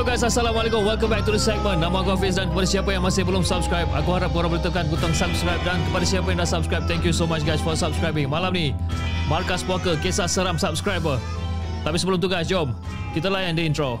Hello guys, Assalamualaikum. Welcome back to the segment. Nama aku Hafiz dan kepada siapa yang masih belum subscribe, aku harap korang boleh tekan butang subscribe dan kepada siapa yang dah subscribe, thank you so much guys for subscribing. Malam ni, Markas Poker, kisah seram subscriber. Tapi sebelum tu guys, jom kita layan the intro.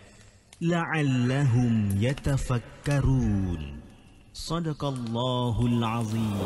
la'allahum yatafakkarun sadaqallahul azim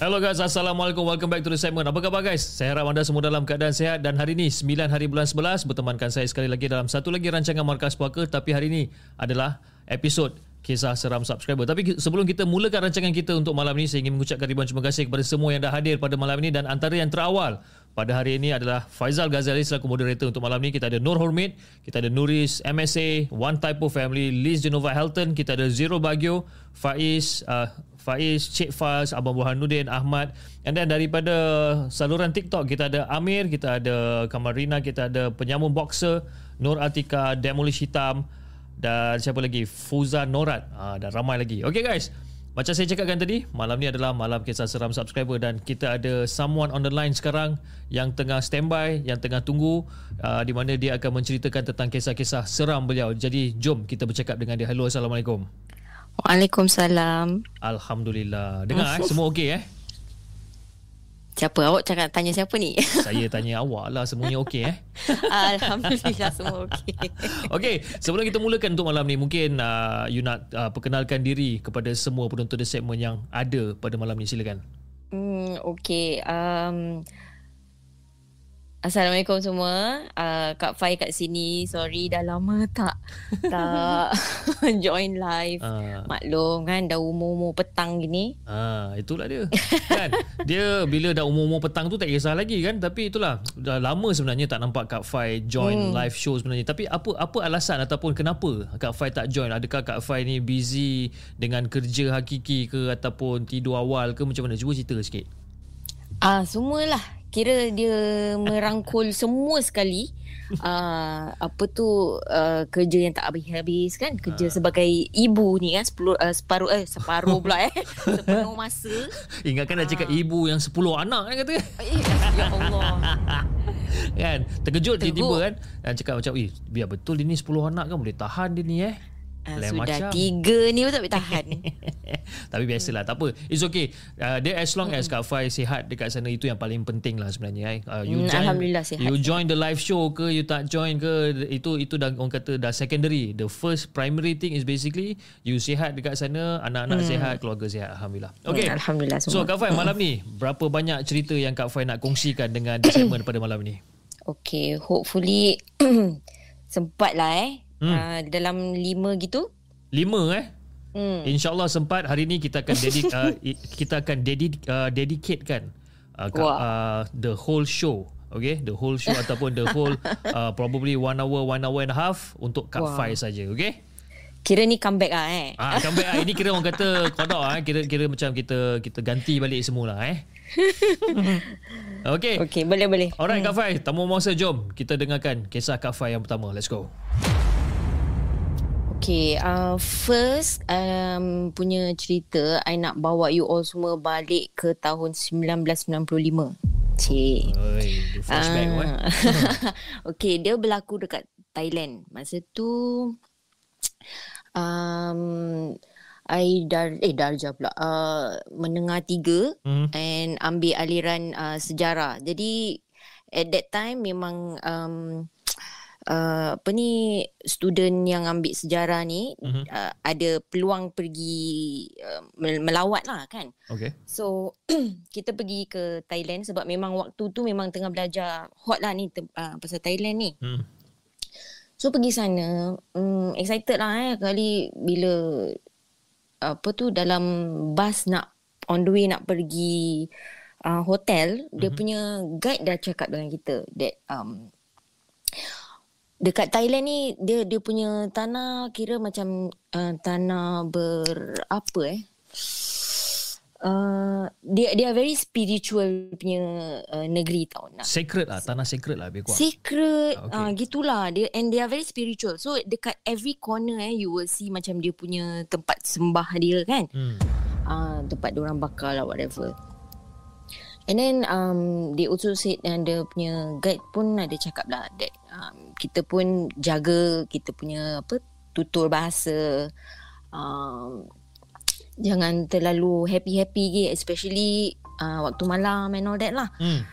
Hello guys, Assalamualaikum. Welcome back to the segment. Apa khabar guys? Saya harap anda semua dalam keadaan sehat dan hari ini 9 hari bulan 11 bertemankan saya sekali lagi dalam satu lagi rancangan Markas Puaka tapi hari ini adalah episod kisah seram subscriber. Tapi sebelum kita mulakan rancangan kita untuk malam ini, saya ingin mengucapkan ribuan terima kasih kepada semua yang dah hadir pada malam ini dan antara yang terawal pada hari ini adalah Faizal Ghazali selaku moderator untuk malam ini. Kita ada Nur Hormit, kita ada Nuris, MSA, One Typo Family, Liz Genova Helton, kita ada Zero Bagio, Faiz, uh, Faiz, Cik Faz, Abang Burhanuddin, Ahmad. And then daripada saluran TikTok, kita ada Amir, kita ada Kamarina, kita ada penyambung boxer, Nur Atika, Demolish Hitam, dan siapa lagi? Fuza Norat. Ha, dan ramai lagi. Okay guys, macam saya cakapkan tadi, malam ni adalah malam kisah seram subscriber dan kita ada someone on the line sekarang yang tengah standby, yang tengah tunggu uh, di mana dia akan menceritakan tentang kisah-kisah seram beliau. Jadi jom kita bercakap dengan dia. Hello, Assalamualaikum. Waalaikumsalam. Alhamdulillah. Dengar eh, semua okey eh? Siapa awak cakap tanya siapa ni? Saya tanya awak lah semuanya okey eh. Alhamdulillah semua okey. Okey, sebelum kita mulakan untuk malam ni mungkin uh, you nak uh, perkenalkan diri kepada semua penonton the segment yang ada pada malam ni silakan. Hmm okey. Um Assalamualaikum semua. Uh, Kak Fai kat sini. Sorry dah lama tak tak join live. Ah. Maklum kan dah umur-umur petang gini. Ah, itulah dia. kan? Dia bila dah umur-umur petang tu tak kisah lagi kan? Tapi itulah dah lama sebenarnya tak nampak Kak Fai join hmm. live show sebenarnya. Tapi apa apa alasan ataupun kenapa Kak Fai tak join? Adakah Kak Fai ni busy dengan kerja hakiki ke ataupun tidur awal ke macam mana? Cuba cerita sikit. Ah semualah. Kira dia merangkul semua sekali. Uh, apa tu uh, kerja yang tak habis-habis kan. Kerja sebagai ibu ni kan sepuluh uh, separuh eh separuh pula eh. Sepenuh masa. Ingatkan dah cakap ibu yang 10 anak kan kata. eh, ya Allah. Kan? Terkejut Teruk. tiba-tiba kan? Dan cakap macam eh biar betul dia ni 10 anak kan boleh tahan dia ni eh uh, Lain sudah macam. tiga ni pun tak boleh tahan. Tapi biasalah tak apa. It's okay. Uh, Dia as long as Kak Fai sihat dekat sana Itu yang paling penting lah sebenarnya eh. uh, you Hmm, Alhamdulillah sihat. You join the live show ke You tak join ke Itu itu dah orang kata Dah secondary. The first primary thing is basically You sihat dekat sana Anak-anak sihat Keluarga sihat Alhamdulillah. Okay. Hmm, Alhamdulillah So semua. Kak Fai malam ni Berapa banyak cerita yang Kak Fai nak kongsikan Dengan segmen pada malam ni? Okay hopefully Sempat lah eh Hmm. uh, Dalam lima gitu Lima eh hmm. InsyaAllah sempat hari ni kita akan dedi, uh, i- kita akan dedi, uh, dedicate kan uh, ka, Wah. uh, the whole show okay the whole show ataupun the whole uh, probably one hour one hour and a half untuk Kak Wah. Fai saja okay Kira ni comeback lah eh Ah, comeback ah. Ini kira orang kata kodok ah. Kira kira macam kita kita ganti balik semula eh. okay. Okay boleh boleh Alright Kak Fai, tamu masa jom kita dengarkan kisah Kak Fai yang pertama. Let's go. Okay, uh, first um, punya cerita I nak bawa you all semua balik ke tahun 1995. Cik. Oi, flashback eh. okay, dia berlaku dekat Thailand. Masa tu um, I dar eh darjah pula uh, menengah tiga Hmm. and ambil aliran uh, sejarah. Jadi at that time memang um, uh, apa ni student yang ambil sejarah ni Mhm. uh, ada peluang pergi uh, mel- melawat lah kan. Okay. So kita pergi ke Thailand sebab memang waktu tu memang tengah belajar hot lah ni tem- uh, pasal Thailand ni. Hmm. So pergi sana, um, excited lah eh kali bila apa tu dalam bus nak on the way nak pergi uh, hotel, mm-hmm. dia punya guide dah cakap dengan kita that um, dekat Thailand ni dia dia punya tanah kira macam uh, tanah ber apa eh uh, dia dia very spiritual punya uh, negeri tau nak Sacred lah, tanah sacred lah lebih kuat. secret Ah, ah okay. uh, gitulah dia and they are very spiritual so dekat every corner eh you will see macam dia punya tempat sembah dia kan Hmm. uh, tempat orang bakar lah whatever and then um, they also said and dia punya guide pun ada cakap lah that um, kita pun jaga kita punya apa tutur bahasa um, jangan terlalu happy-happy ke especially uh, waktu malam and all that lah Hmm.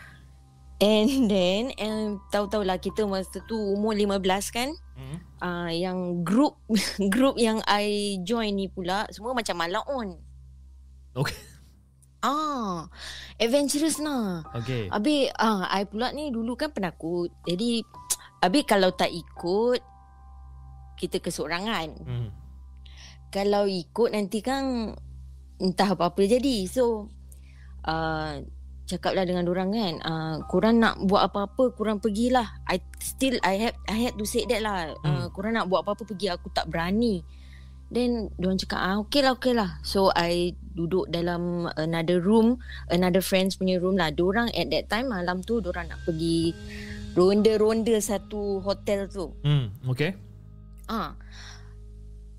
And then um, tahu-tahulah kita masa tu umur 15 kan. Hmm. Uh, yang group group yang I join ni pula semua macam malaun. Okay. Ah, adventurous lah. Okay. Habis ah I pula ni dulu kan penakut. Jadi habis kalau tak ikut kita kesorangan. Hmm. Kalau ikut nanti kan entah apa-apa jadi. So uh, cakaplah dengan orang kan, uh, korang nak buat apa-apa, korang pergilah. I still I had I had to say that lah. Uh, korang nak buat apa-apa pergi, aku tak berani. Then diorang cakap, ah okay lah, okay lah. So I duduk dalam another room, another friends punya room lah. Diorang at that time malam tu diorang nak pergi ronda-ronda satu hotel tu. Hmm. Okay. Ah.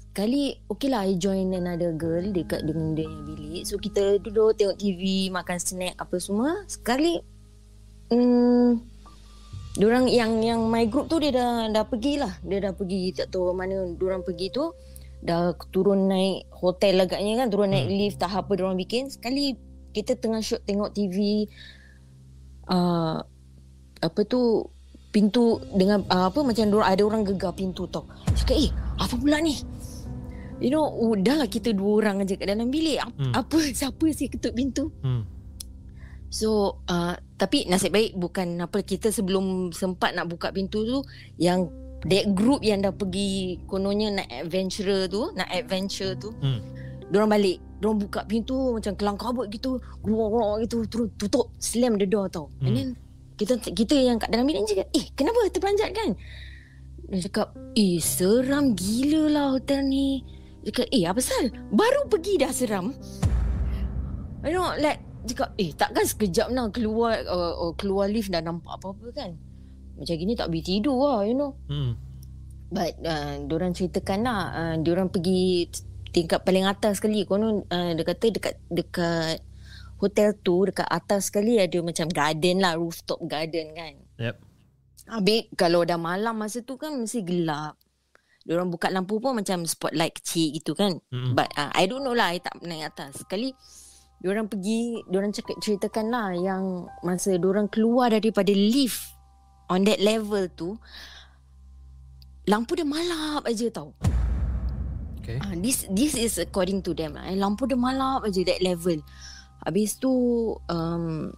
Sekali okay lah I join another girl dekat dengan dia yang bilik. So kita duduk tengok TV, makan snack apa semua. Sekali hmm Diorang yang yang my group tu dia dah dah pergi lah. Dia dah pergi tak tahu mana diorang pergi tu. Dah turun naik hotel agaknya kan, turun naik lift tak apa diorang bikin. Sekali kita tengah shoot tengok TV uh, apa tu pintu dengan uh, apa macam diorang, ada orang gegar pintu tau. Cakap eh apa pula ni? You know, udahlah kita dua orang aja kat dalam bilik. Apa, Hmm. hmm. apa siapa sih ketuk pintu? Hmm. So, uh, tapi nasib baik bukan apa kita sebelum sempat nak buka pintu tu yang that group yang dah pergi kononnya nak adventure tu, nak adventure tu, Hmm. Diorang balik Diorang buka pintu Macam kelang kabut gitu Gerok-gerok gitu Terus tutup Slam the door tau Hmm. And then Kita kita yang kat dalam bilik cakap Eh kenapa terperanjat kan? Dia cakap Eh seram gila lah hotel ni. Dia cakap eh apa sal Baru pergi dah seram. You know like Cakap eh takkan sekejap nak keluar uh, uh, Keluar lift dah nampak apa-apa kan? Macam gini tak boleh tidur lah you know. Hmm. But uh, diorang ceritakan lah uh, Diorang pergi tingkat paling atas sekali Konon uh, dia kata dekat dekat hotel tu Dekat atas sekali ada macam garden lah Rooftop garden kan Yep. Habis kalau dah malam masa tu kan mesti gelap Diorang buka lampu pun macam spotlight kecil gitu kan Mm-mm. But uh, I don't know lah I tak naik atas Sekali Diorang pergi Diorang cakap ceritakan lah Yang masa diorang keluar daripada lift On that level tu Lampu dia malap aja tau Okay. Ah, this this is according to them lah. Eh, lampu dia malap aja that level. Habis tu um,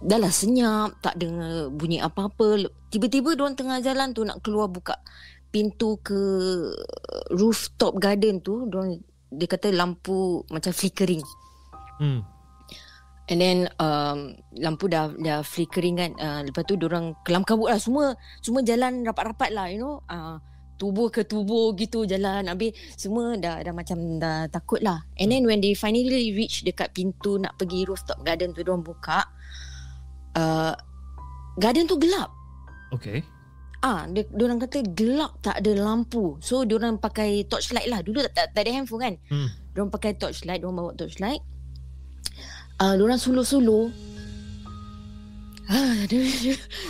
dah lah senyap, tak dengar bunyi apa-apa. Tiba-tiba diorang tengah jalan tu nak keluar buka pintu ke rooftop garden tu, diorang dia kata lampu macam flickering. Hmm. And then um, lampu dah dah flickering kan. Uh, lepas tu diorang kelam kabut lah semua semua jalan rapat-rapat lah you know. Uh, tubuh ke tubuh gitu jalan habis semua dah dah macam dah takut lah. And then when they finally reach dekat pintu nak pergi rooftop garden tu diorang buka uh, garden tu gelap. Okay. Ah, dia orang kata gelap tak ada lampu. So diorang pakai torchlight lah. Dulu tak, tak, tak ada handphone kan. Hmm. Diorang pakai torchlight, diorang bawa torchlight. Ah, uh, diorang suluh-suluh Ah, aduh,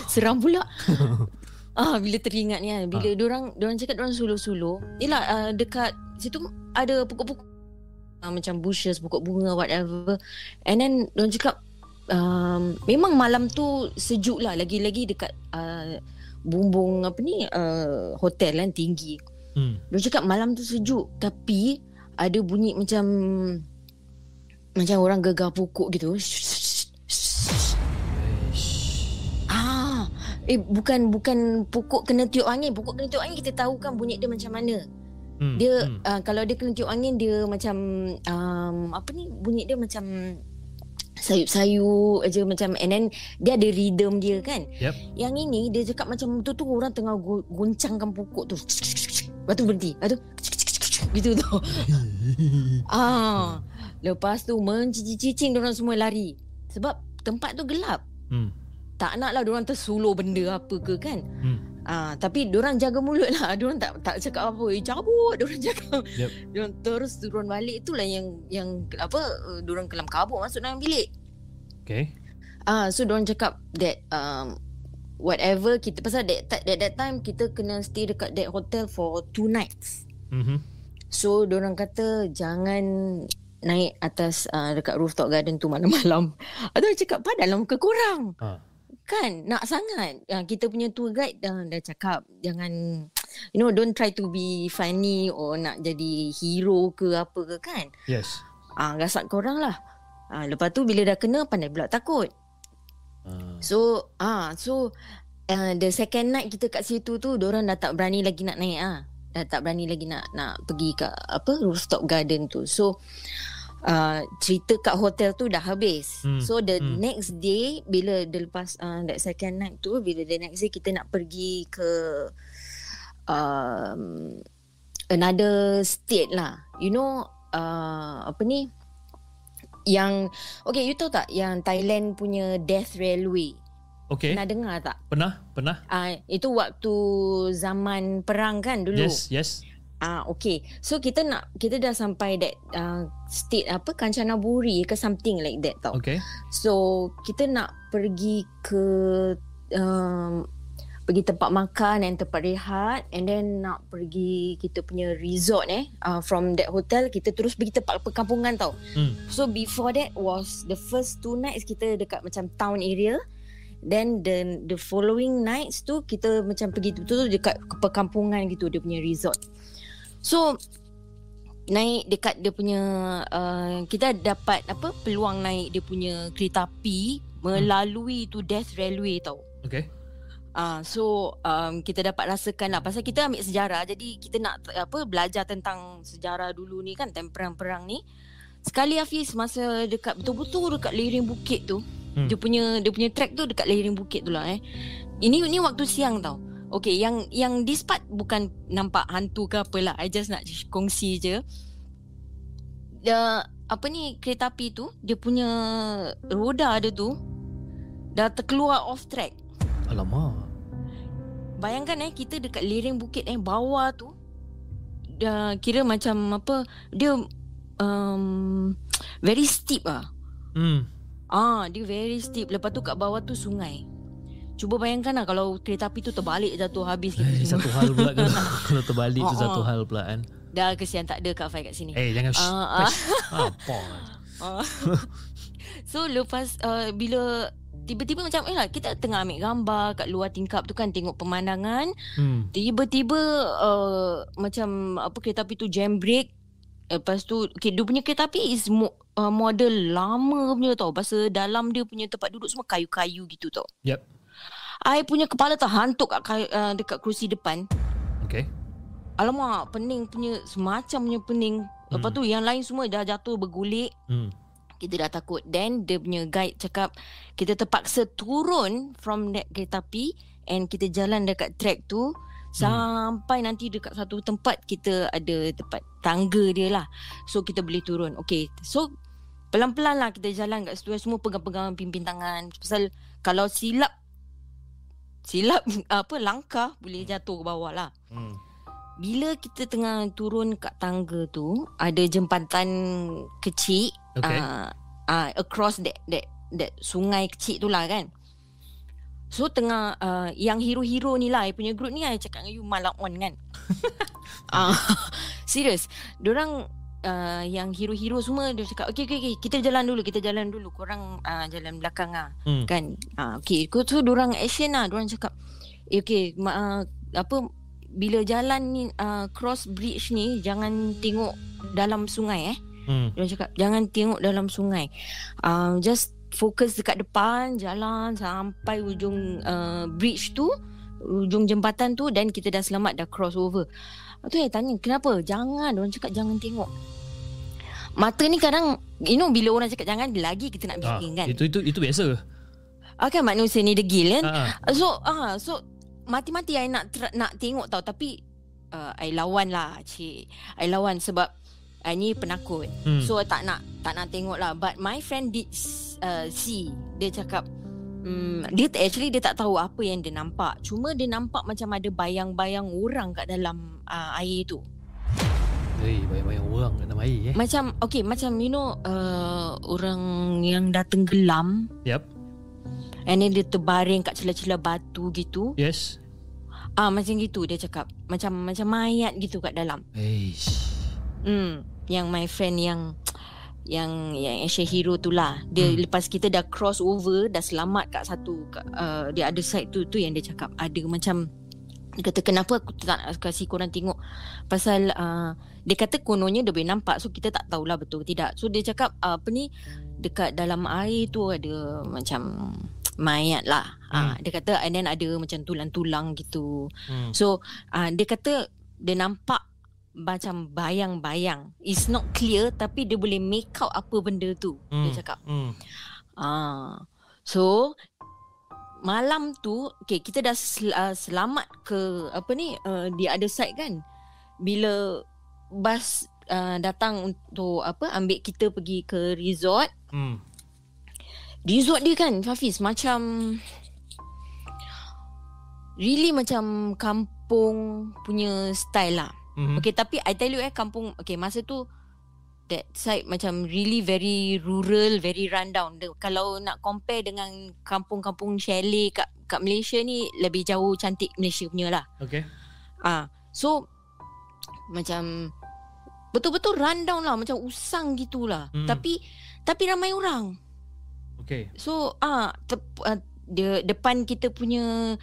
seram pula. ah, bila teringat ni kan. Bila Ah. ah. diorang, diorang cakap diorang suluh-suluh. Yelah, uh, dekat situ ada pokok-pokok. Uh, macam bushes, pokok bunga, whatever. And then, diorang cakap, um, memang malam tu sejuk lah. Lagi-lagi dekat uh, bumbung apa ni, uh, hotel kan, tinggi. Hmm. Diorang cakap malam tu sejuk. Tapi, ada bunyi macam, macam orang gegar pokok gitu. Ah, eh bukan bukan pokok kena tiup angin. Pokok kena tiup angin kita tahu kan bunyi dia macam mana. Hmm. Dia hmm. uh, kalau dia kena tiup angin dia macam um, apa ni bunyi dia macam sayup-sayup aja macam and then dia ada rhythm dia kan. Yep. Yang ini dia cakap macam tu tu orang tengah goncangkan pokok tu. Lepas tu berhenti. Lepas tu gitu tu. ah, lepas tu mencicing-cicing orang semua lari. Sebab tempat tu gelap. Hmm. Tak nak lah diorang tersulur benda apa ke kan. Hmm. Ah, tapi diorang jaga mulut lah. Diorang tak tak cakap apa. Eh, cabut. Diorang cakap. Yep. Diorang terus turun balik. Itulah yang yang apa uh, diorang kelam kabut masuk dalam bilik. Okay. Ah, so diorang cakap that um, whatever kita pasal that, that, that, that time kita kena stay dekat that hotel for two nights. Mm-hmm. So diorang kata jangan naik atas uh, dekat rooftop garden tu malam-malam. Aduh cakap padahal muka korang. Ah. Kan nak sangat uh, Kita punya tour guide dah, dah cakap Jangan You know don't try to be funny Or nak jadi hero ke apa ke kan Yes. Ah, Gasak korang lah ah, Lepas tu bila dah kena Pandai pula takut Ah. So ah So uh, The second night kita kat situ tu Diorang dah tak berani lagi nak naik ah. Dah tak berani lagi nak nak pergi kat apa rooftop garden tu. So uh, cerita kat hotel tu dah habis. Hmm. So the hmm. next day bila dia lepas uh, that second night tu bila the next day kita nak pergi ke um, another state lah. You know uh, apa ni? Yang okay you tahu tak yang Thailand punya Death Railway? Okay. Pernah dengar tak? Pernah? Pernah? Ah uh, itu waktu zaman perang kan dulu. Yes, yes. Ah okay. So kita nak kita dah sampai that uh, state apa Kanchanaburi ke something like that tau. Okay. So kita nak pergi ke um, pergi tempat makan and tempat rehat and then nak pergi kita punya resort eh uh, from that hotel kita terus pergi tempat perkampungan tau. Hmm. So before that was the first two nights kita dekat macam town area. Then the the following nights tu kita macam pergi betul-betul dekat perkampungan gitu dia punya resort. So naik dekat dia punya uh, kita dapat apa peluang naik dia punya kereta api melalui tu Death Railway tau. Okay. Ah uh, so um, kita dapat rasakan lah pasal kita ambil sejarah jadi kita nak apa belajar tentang sejarah dulu ni kan time perang-perang ni. Sekali Hafiz masa dekat betul-betul dekat lereng bukit tu. Hmm. Hmm. Dia punya dia punya track tu dekat lereng bukit tu lah eh. Ini ini waktu siang tau. Okay, yang yang this part bukan nampak hantu ke apalah. I just nak kongsi je. Dia apa ni kereta api tu, dia punya roda dia tu dah terkeluar off track. Alamak. Bayangkan eh kita dekat lereng bukit eh bawah tu dah kira macam apa dia um, very steep ah. Hmm. Ah, dia very steep. Lepas tu kat bawah tu sungai. Cuba bayangkan lah kalau kereta api tu terbalik jatuh habis kita Eh, semua. satu hal pula kan. Kalau terbalik tu satu hal pula kan. Dah kesian tak ada Kak Fai kat sini. Eh, jangan. ah. shh. Apa? So lepas uh, bila tiba-tiba macam eh lah kita tengah ambil gambar kat luar tingkap tu kan tengok pemandangan Hmm. tiba-tiba uh, macam apa kereta api tu jam brake lepas tu okay, dia punya kereta api is mo, uh, model lama punya tau pasal dalam dia punya tempat duduk semua kayu-kayu gitu tau Yep. I punya kepala terhantuk kat uh, dekat kerusi depan. Okay. alamak pening punya semacam punya pening. Lepas Hmm. tu yang lain semua dah jatuh bergulik. Hmm. kita dah takut. Then dia punya guide cakap kita terpaksa turun from that kereta api and kita jalan dekat track tu sampai nanti dekat satu tempat kita ada tempat tangga dia lah. So kita boleh turun. Okay so pelan-pelan lah kita jalan kat situ. Semua pegang-pegang pimpin tangan. Pasal kalau silap silap apa langkah boleh jatuh ke bawah lah Hmm. bila kita tengah turun kat tangga tu ada jembatan kecil Okay. uh, uh, across that that that sungai kecil tu lah kan. So tengah uh, Yang hero-hero ni lah I punya group ni I cakap dengan you Malam on kan uh, Serius Diorang uh, Yang hero-hero semua Dia cakap Okay okay okay Kita jalan dulu Kita jalan dulu Korang uh, jalan belakang lah Hmm. Kan uh, Okay So diorang action lah Diorang cakap eh, Okay ma- uh, Apa Bila jalan ni uh, Cross bridge ni Jangan tengok Dalam sungai eh Hmm. dia cakap jangan tengok dalam sungai. Uh, just fokus dekat depan jalan sampai ujung uh, bridge tu, ujung jembatan tu dan kita dah selamat dah cross over. Tu saya tanya kenapa? Jangan orang cakap jangan tengok. Mata ni kadang you know bila orang cakap jangan lagi kita nak Ah, bikin kan. itu itu itu biasa. Ah, kan manusia ni degil kan. Ah, ah. So ah so mati-mati I nak ter- nak tengok tau tapi uh, I lawan lah cik. I lawan sebab I ni penakut. Hmm. So tak nak tak nak tengok lah but my friend did uh, see. Dia cakap um, dia actually dia tak tahu apa yang dia nampak. Cuma dia nampak macam ada bayang-bayang orang kat dalam uh, air tu. Hei, banyak-banyak orang kat dalam air eh. Macam okay macam you know uh, orang yang dah tenggelam Yep. and then dia terbaring kat celah-celah batu gitu. Yes. Ah macam gitu dia cakap. Macam macam mayat gitu kat dalam. Eish. Hmm, yang my friend yang yang yang action hero tu lah. Dia Hmm. lepas kita dah cross over, dah selamat kat satu kat, uh, di ada side tu tu yang dia cakap ada macam dia kata kenapa aku tak nak kasih korang tengok pasal uh, dia kata kononnya dia boleh nampak so kita tak tahulah betul tidak. So dia cakap uh, apa ni dekat dalam air tu ada macam mayat lah. Hmm. Uh, dia kata and then ada macam tulang-tulang gitu. Hmm. So uh, dia kata dia nampak macam bayang-bayang. It's not clear tapi dia boleh make out apa benda tu. Hmm. Dia Hmm. cakap. Hmm. Ah. So malam tu okay kita dah sel- uh, selamat ke apa ni uh, di other side kan. Bila bas uh, datang untuk apa ambil kita pergi ke resort. Hmm. Resort dia kan Hafiz macam really macam kampung punya style lah. Mhm. Okay tapi I tell you eh kampung okay masa tu that side macam really very rural, very rundown. The, kalau nak compare dengan kampung-kampung chalet kat kat Malaysia ni lebih jauh cantik Malaysia punya lah. Okay. Ah, so macam betul-betul rundown lah macam usang gitulah. Hmm. Hmm. Tapi tapi ramai orang. Okay. So ah tep, uh, dia depan kita punya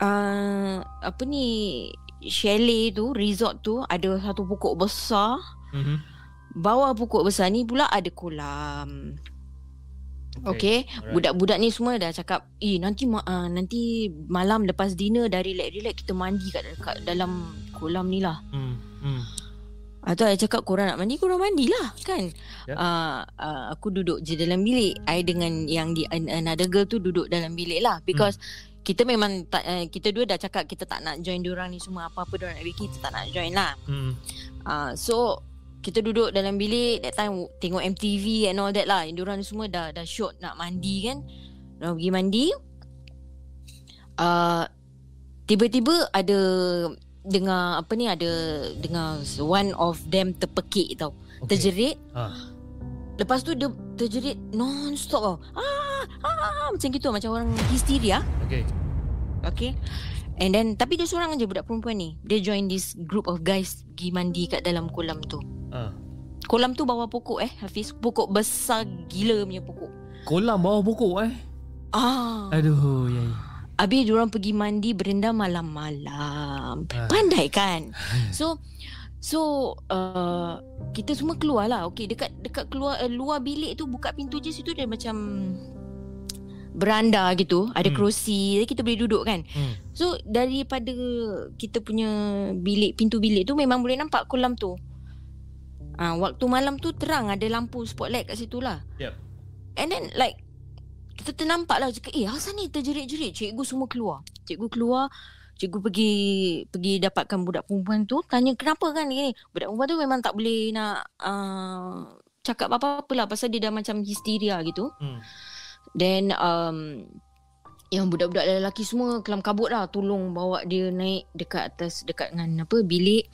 uh, apa ni chalet tu, resort tu ada satu pokok besar. Mhm. Bawah pokok besar ni pula ada kolam. Okay, okay. budak-budak ni semua dah cakap, "Eh, nanti ma- uh, nanti malam lepas dinner dah relax-relax kita mandi kat, kat dalam kolam ni lah." Hmm. Hmm. Atau saya cakap korang nak mandi Korang mandilah kan Ya. uh, uh, Aku duduk je dalam bilik I dengan yang di an- another girl tu Duduk dalam bilik lah Because Kita memang tak, uh, Kita dua dah cakap Kita tak nak join diorang ni semua Apa-apa diorang nak bikin Kita tak nak join lah Hmm. uh, So Kita duduk dalam bilik That time Tengok MTV and all that lah Diorang ni semua dah, dah shoot Nak mandi kan Diorang pergi mandi uh, Tiba-tiba ada dengar apa ni ada dengar one of them terpekik tau. Okay. Terjerit. Ah. Lepas tu dia terjerit non stop tau. Ah, ah, ah, macam gitu macam orang histeria. Okay. Okay. And then tapi dia seorang aja budak perempuan ni. Dia join this group of guys pergi mandi kat dalam kolam tu. Ah. Kolam tu bawah pokok eh Hafiz. Pokok besar gila punya pokok. Kolam bawah pokok eh. Ah. Aduh, ya. Habis diorang pergi mandi berendam malam-malam. Ah. Pandai kan? So so uh, kita semua keluar lah. Okey dekat dekat keluar uh, luar bilik tu buka pintu je situ dia macam beranda gitu, ada Hmm. kerusi, kita boleh duduk kan. Hmm. So daripada kita punya bilik pintu bilik tu memang boleh nampak kolam tu. Ah waktu malam tu terang ada lampu spotlight kat situ lah. Yep. And then like kita ternampak lah cakap eh asal ni terjerit-jerit cikgu semua keluar. Cikgu keluar Cikgu pergi pergi dapatkan budak perempuan tu tanya kenapa kan ni budak perempuan tu memang tak boleh nak uh, cakap apa-apa lah pasal dia dah macam histeria gitu. Hmm. Then um, yang budak-budak lelaki semua kelam kabut lah tolong bawa dia naik dekat atas dekat dengan apa bilik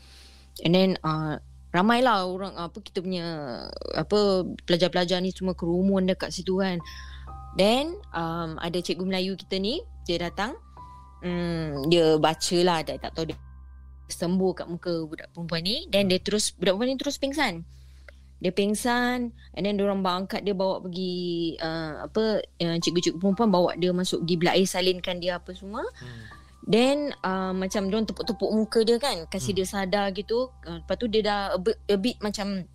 and then uh, ramailah orang apa kita punya apa pelajar-pelajar ni semua kerumun dekat situ kan then um, ada cikgu Melayu kita ni dia datang hmm, dia baca lah dia tak tahu dia sembuh kat muka budak perempuan ni dan dia terus budak perempuan ni terus pingsan. Dia pingsan and then orang angkat dia bawa pergi uh, apa uh, cikgu-cikgu perempuan bawa dia masuk pergi bilik air salinkan dia apa semua. Hmm. then uh, macam dia tepuk-tepuk muka dia kan kasi hmm. dia sadar gitu. Uh, lepas tu dia dah a bit, a bit macam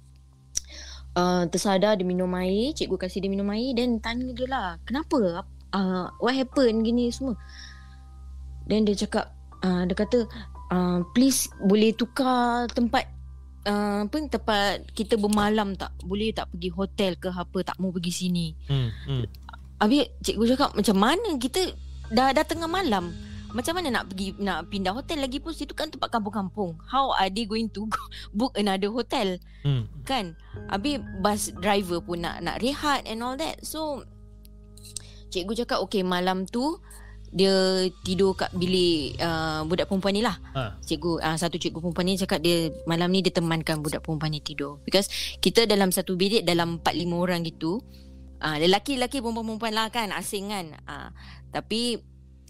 uh, tersadar dia minum air cikgu kasi dia minum air then tanya dia lah kenapa? Uh, what happened? gini semua then dia cakap uh, dia kata uh, please boleh tukar tempat uh, apa tempat kita bermalam tak? Boleh tak pergi hotel ke apa? Tak mau pergi sini. Hmm, hmm. Habis cikgu cakap macam mana kita dah dah tengah malam? Macam mana nak pergi nak pindah hotel lagi pun? Situ kan tempat kampung-kampung. How are they going to go, book another hotel? Hmm. kan? Habis bus driver pun nak nak rehat and all that. So cikgu cakap okay malam tu dia tidur kat bilik uh, budak perempuan ni lah. Ha. Cikgu uh, satu cikgu perempuan ni cakap dia malam ni dia temankan budak perempuan ni tidur. Because kita dalam satu bilik dalam 4 5 orang gitu. Uh, lelaki-lelaki perempuan-perempuan lah kan asing kan. Uh, tapi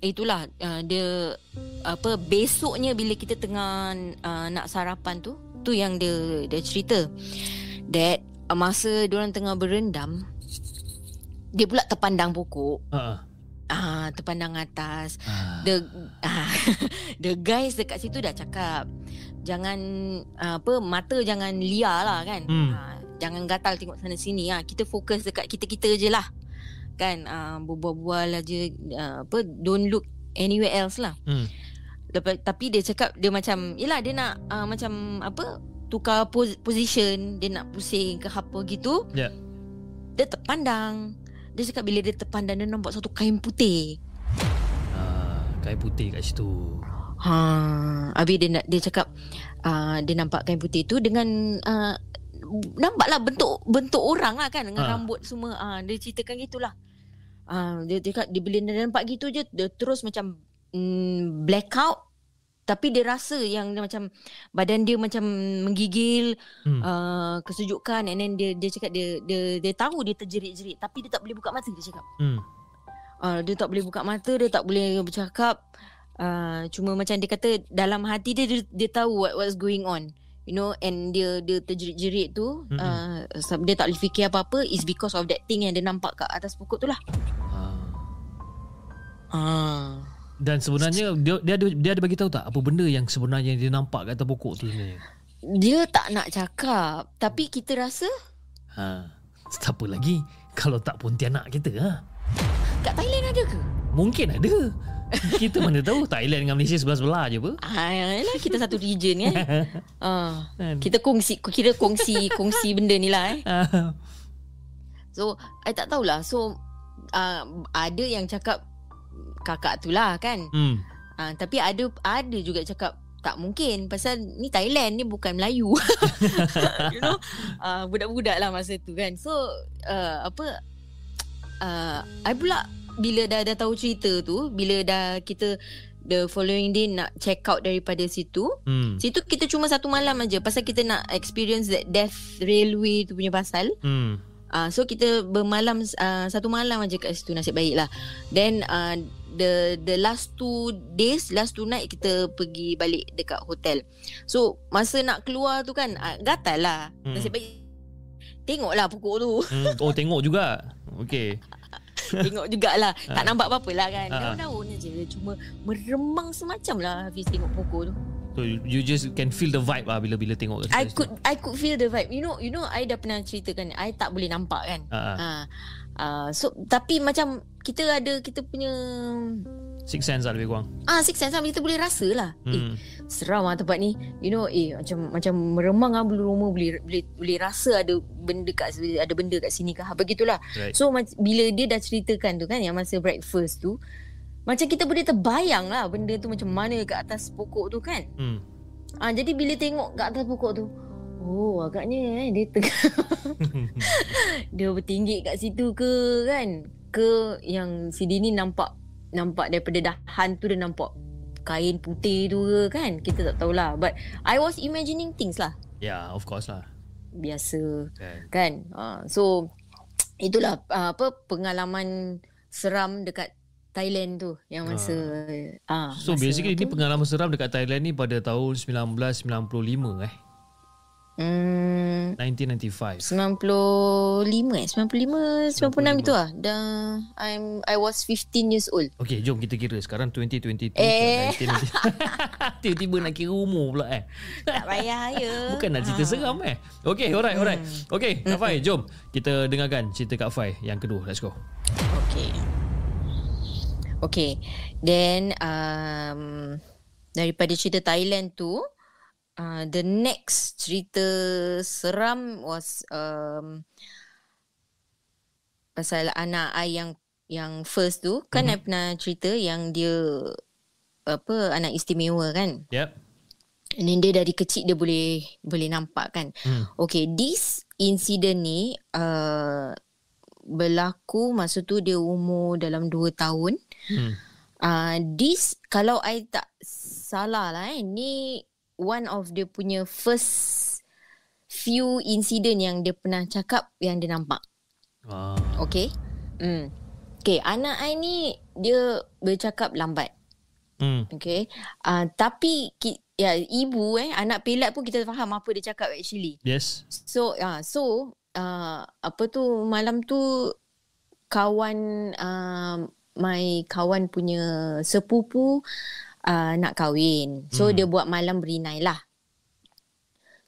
itulah uh, dia apa besoknya bila kita tengah uh, nak sarapan tu tu yang dia dia cerita that uh, masa dia orang tengah berendam dia pula terpandang pokok. Uh-uh. Ah, terpandang atas. Ah. The ah, the guys dekat situ dah cakap jangan ah, apa mata jangan liar lah kan. Hmm. Ah, jangan gatal tengok sana sini ah. Kita fokus dekat kita-kita je lah. Kan ah, berbual-bual aja ah, apa don't look anywhere else lah. Hmm. Lepas, tapi dia cakap dia macam yalah dia nak ah, macam apa tukar position dia nak pusing ke apa gitu. Yeah. Dia terpandang dia cakap bila dia terpandang dia nampak satu kain putih. Ah, kain putih kat situ. Ha, habis dia dia cakap uh, dia nampak kain putih tu dengan uh, nampaklah bentuk bentuk orang lah kan dengan ha. rambut semua. Uh, dia ceritakan gitulah. Ah, uh, dia cakap dia bila dia nampak gitu je dia terus macam mm, blackout tapi dia rasa yang dia macam badan dia macam menggigil hmm. uh, kesejukan and then dia dia cakap dia dia dia tahu dia terjerit-jerit tapi dia tak boleh buka mata dia cakap. Hmm. Uh, dia tak boleh buka mata dia tak boleh bercakap uh, cuma macam dia kata dalam hati dia dia, dia tahu what what's going on you know and dia dia terjerit-jerit tu hmm. uh, dia tak boleh fikir apa-apa is because of that thing yang dia nampak kat atas pokok tu lah. Ah. Uh. Dan sebenarnya dia dia ada dia ada bagi tahu tak apa benda yang sebenarnya dia nampak kat atas pokok tu sebenarnya? Dia tak nak cakap, tapi kita rasa ha. Siapa lagi kalau tak Pontianak kita ha? Kat Thailand ada ke? Mungkin ada. kita mana tahu Thailand dengan Malaysia sebelah-sebelah je apa? Ah, yalah, kita satu region kan. ah, kita kongsi kita kongsi kongsi benda ni lah eh. so, I tak tahulah. So, uh, ada yang cakap kakak tu lah kan. Hmm. Uh, tapi ada ada juga cakap tak mungkin pasal ni Thailand ni bukan Melayu. you know, uh, budak-budak lah masa tu kan. So uh, apa uh, I pula bila dah dah tahu cerita tu, bila dah kita the following day nak check out daripada situ. Hmm. Situ kita cuma satu malam aja pasal kita nak experience that death railway tu punya pasal. Hmm. Uh, so kita bermalam uh, satu malam aja kat situ nasib baik lah. Then uh, the the last two days, last two night kita pergi balik dekat hotel. So masa nak keluar tu kan uh, gatal lah. Hmm. Nasib baik tengoklah pokok tu. Hmm. Oh tengok juga. Okay. tengok jugalah. tak nampak apa-apa lah kan. Daun-daun je. Cuma meremang semacam lah Hafiz tengok pokok tu. So you just can feel the vibe lah bila bila tengok. I could I could feel the vibe. You know you know I dah pernah ceritakan I tak boleh nampak kan. Uh-huh. Uh, uh, so tapi macam kita ada kita punya Six sense lah lebih kurang Ah six sense lah Kita boleh rasa lah hmm. Eh seram lah tempat ni You know eh Macam macam meremang lah Bulu rumah boleh, boleh, boleh rasa ada benda kat Ada benda kat sini kah Begitulah right. So bila dia dah ceritakan tu kan Yang masa breakfast tu macam kita boleh terbayang lah benda tu macam mana kat atas pokok tu kan. Hmm. Ah, jadi bila tengok kat atas pokok tu, oh agaknya eh, dia tengah dia bertinggi kat situ ke kan? Ke yang si Dini nampak nampak daripada dahan tu dia nampak kain putih tu ke kan? Kita tak tahulah. But I was imagining things lah. Yeah, of course lah. Biasa. Okay. Kan? Uh, so itulah uh, apa pengalaman seram dekat Thailand tu yang masa ah, So masa basically apa? ni pengalaman seram dekat Thailand ni pada tahun 1995 eh. Hmm, 1995. 95 eh 95 96 itu ah dah I'm I was 15 years old Okay, jom kita kira. Sekarang 2022. Eh. 1990. Tiba-tiba nak kira umur pula eh. tak payah ya Bukan nak cerita seram eh. Okay, alright, alright. Okay, Kak Fai, jom. Kita dengarkan cerita Kak Fai yang kedua. Let's go. Okay. Okay. Then um, daripada cerita Thailand tu, uh, the next cerita seram was um, pasal anak I yang yang first tu kan mm-hmm. I pernah cerita yang dia apa anak istimewa kan. Yep. And then dia dari kecil dia boleh boleh nampak kan. Hmm. Okay, this incident ni uh, berlaku masa tu dia umur dalam 2 tahun. Hmm. Uh, this kalau I tak salah lah eh, ni one of dia punya first few incident yang dia pernah cakap yang dia nampak. Ah. Okay. Hmm. Okay, anak I ni dia bercakap lambat. Hmm. Okay. Uh, tapi ki, ya ibu eh anak pelat pun kita faham apa dia cakap actually. Yes. So ah uh, so uh, apa tu malam tu kawan uh, my kawan punya sepupu uh, nak kahwin. So Hmm. dia buat malam berinai lah.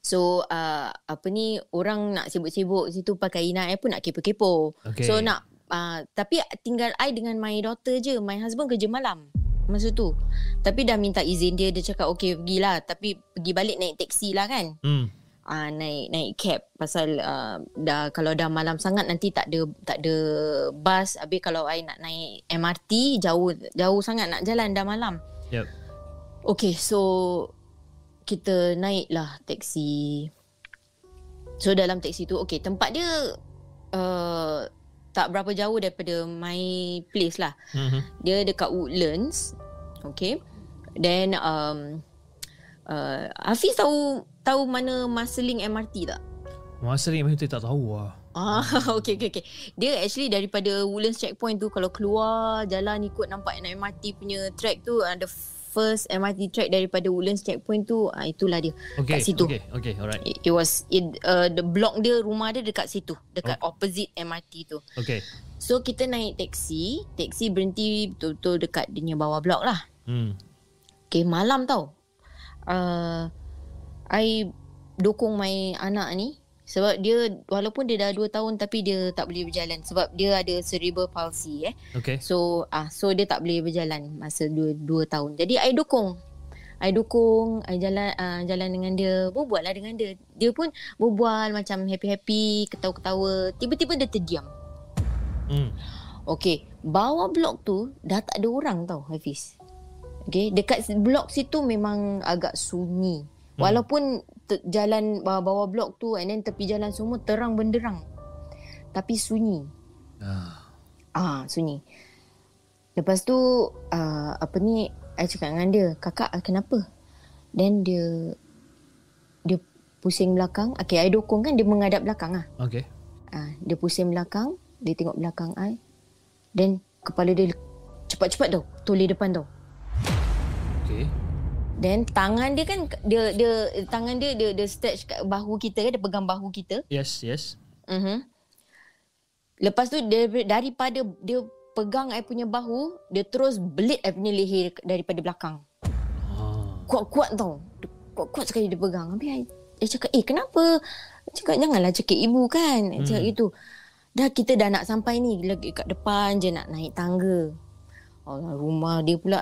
So uh, apa ni orang nak sibuk-sibuk situ pakai inai pun nak kepo-kepo. Okay. So nak uh, tapi tinggal I dengan my daughter je. My husband kerja malam masa tu. Tapi dah minta izin dia dia cakap okey pergilah tapi pergi balik naik teksi lah kan. Hmm. uh, naik naik cab pasal uh, dah kalau dah malam sangat nanti tak ada tak ada bas habis kalau I nak naik MRT jauh jauh sangat nak jalan dah malam. Yep. Okay so kita naiklah teksi. So dalam teksi tu okay tempat dia uh, tak berapa jauh daripada my place lah. Mhm. Dia dekat Woodlands. Okay. Then um, uh, Hafiz tahu tahu mana Marsiling MRT tak? Macam tu tak tahu lah. Ah, okay, okay, okay. Dia actually daripada Woodlands checkpoint tu kalau keluar jalan ikut nampak MRT punya track tu ada first MRT track daripada Woodlands checkpoint tu ah, itulah dia Okay. kat situ. Okay. Okay. Alright. It, it was it, uh, the block dia rumah dia dekat situ dekat opposite MRT tu. Okay. So kita naik teksi, teksi berhenti betul-betul dekat dia punya bawah blok lah. Hmm. Okay, malam tau. Uh, I dukung my anak ni sebab dia walaupun dia dah 2 tahun tapi dia tak boleh berjalan sebab dia ada cerebral palsy eh. Okay. So ah so dia tak boleh berjalan masa 2 2 tahun. Jadi I dukung. I dukung, I jalan uh, jalan dengan dia, berbual lah dengan dia. Dia pun berbual macam happy-happy, ketawa-ketawa. Tiba-tiba dia terdiam. Hmm. Okay, bawah blok tu dah tak ada orang tau Hafiz. Okay, dekat blok situ memang agak sunyi. Hmm. Walaupun te- jalan bawah-bawah blok tu and then tepi jalan semua terang benderang. Tapi sunyi. Ah. Ah, sunyi. Lepas tu uh, apa ni I cakap dengan dia, "Kakak ah, kenapa?" Then dia dia pusing belakang. Okay, I dukung kan dia menghadap belakang ah. Okay. Ah, dia pusing belakang, dia tengok belakang I. Then kepala dia cepat-cepat tau, toleh depan tau. Then tangan dia kan dia dia tangan dia dia dia stretch kat bahu kita kan, dia pegang bahu kita. Yes. Yes. Mhm. Lepas tu dia daripada dia pegang I punya bahu, dia terus belit I punya leher daripada belakang. Ah. Kuat-kuat tau. Dia Kuat-kuat sekali dia pegang. Habis I, I cakap, "Eh, kenapa?" I cakap, "Janganlah cakap ibu kan." I cakap Hmm. gitu. Dah kita dah nak sampai ni lagi kat depan je nak naik tangga. Allah rumah dia pula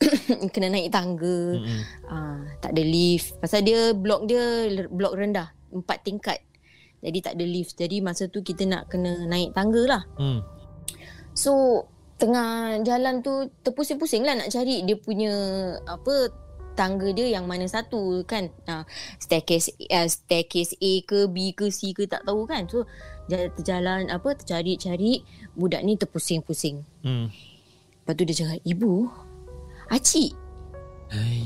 kena naik tangga. Mm-mm. Ah, tak ada lift. Pasal dia blok dia blok rendah, empat tingkat. Jadi tak ada lift. Jadi masa tu kita nak kena naik tangga lah. Hmm. So tengah jalan tu terpusing-pusing lah nak cari dia punya apa tangga dia yang mana satu kan. Uh, staircase uh, staircase A ke B ke C ke tak tahu kan. So jalan terjalan apa tercari-cari budak ni terpusing-pusing. Hmm. Lepas tu dia cakap, "Ibu, acik, Hai.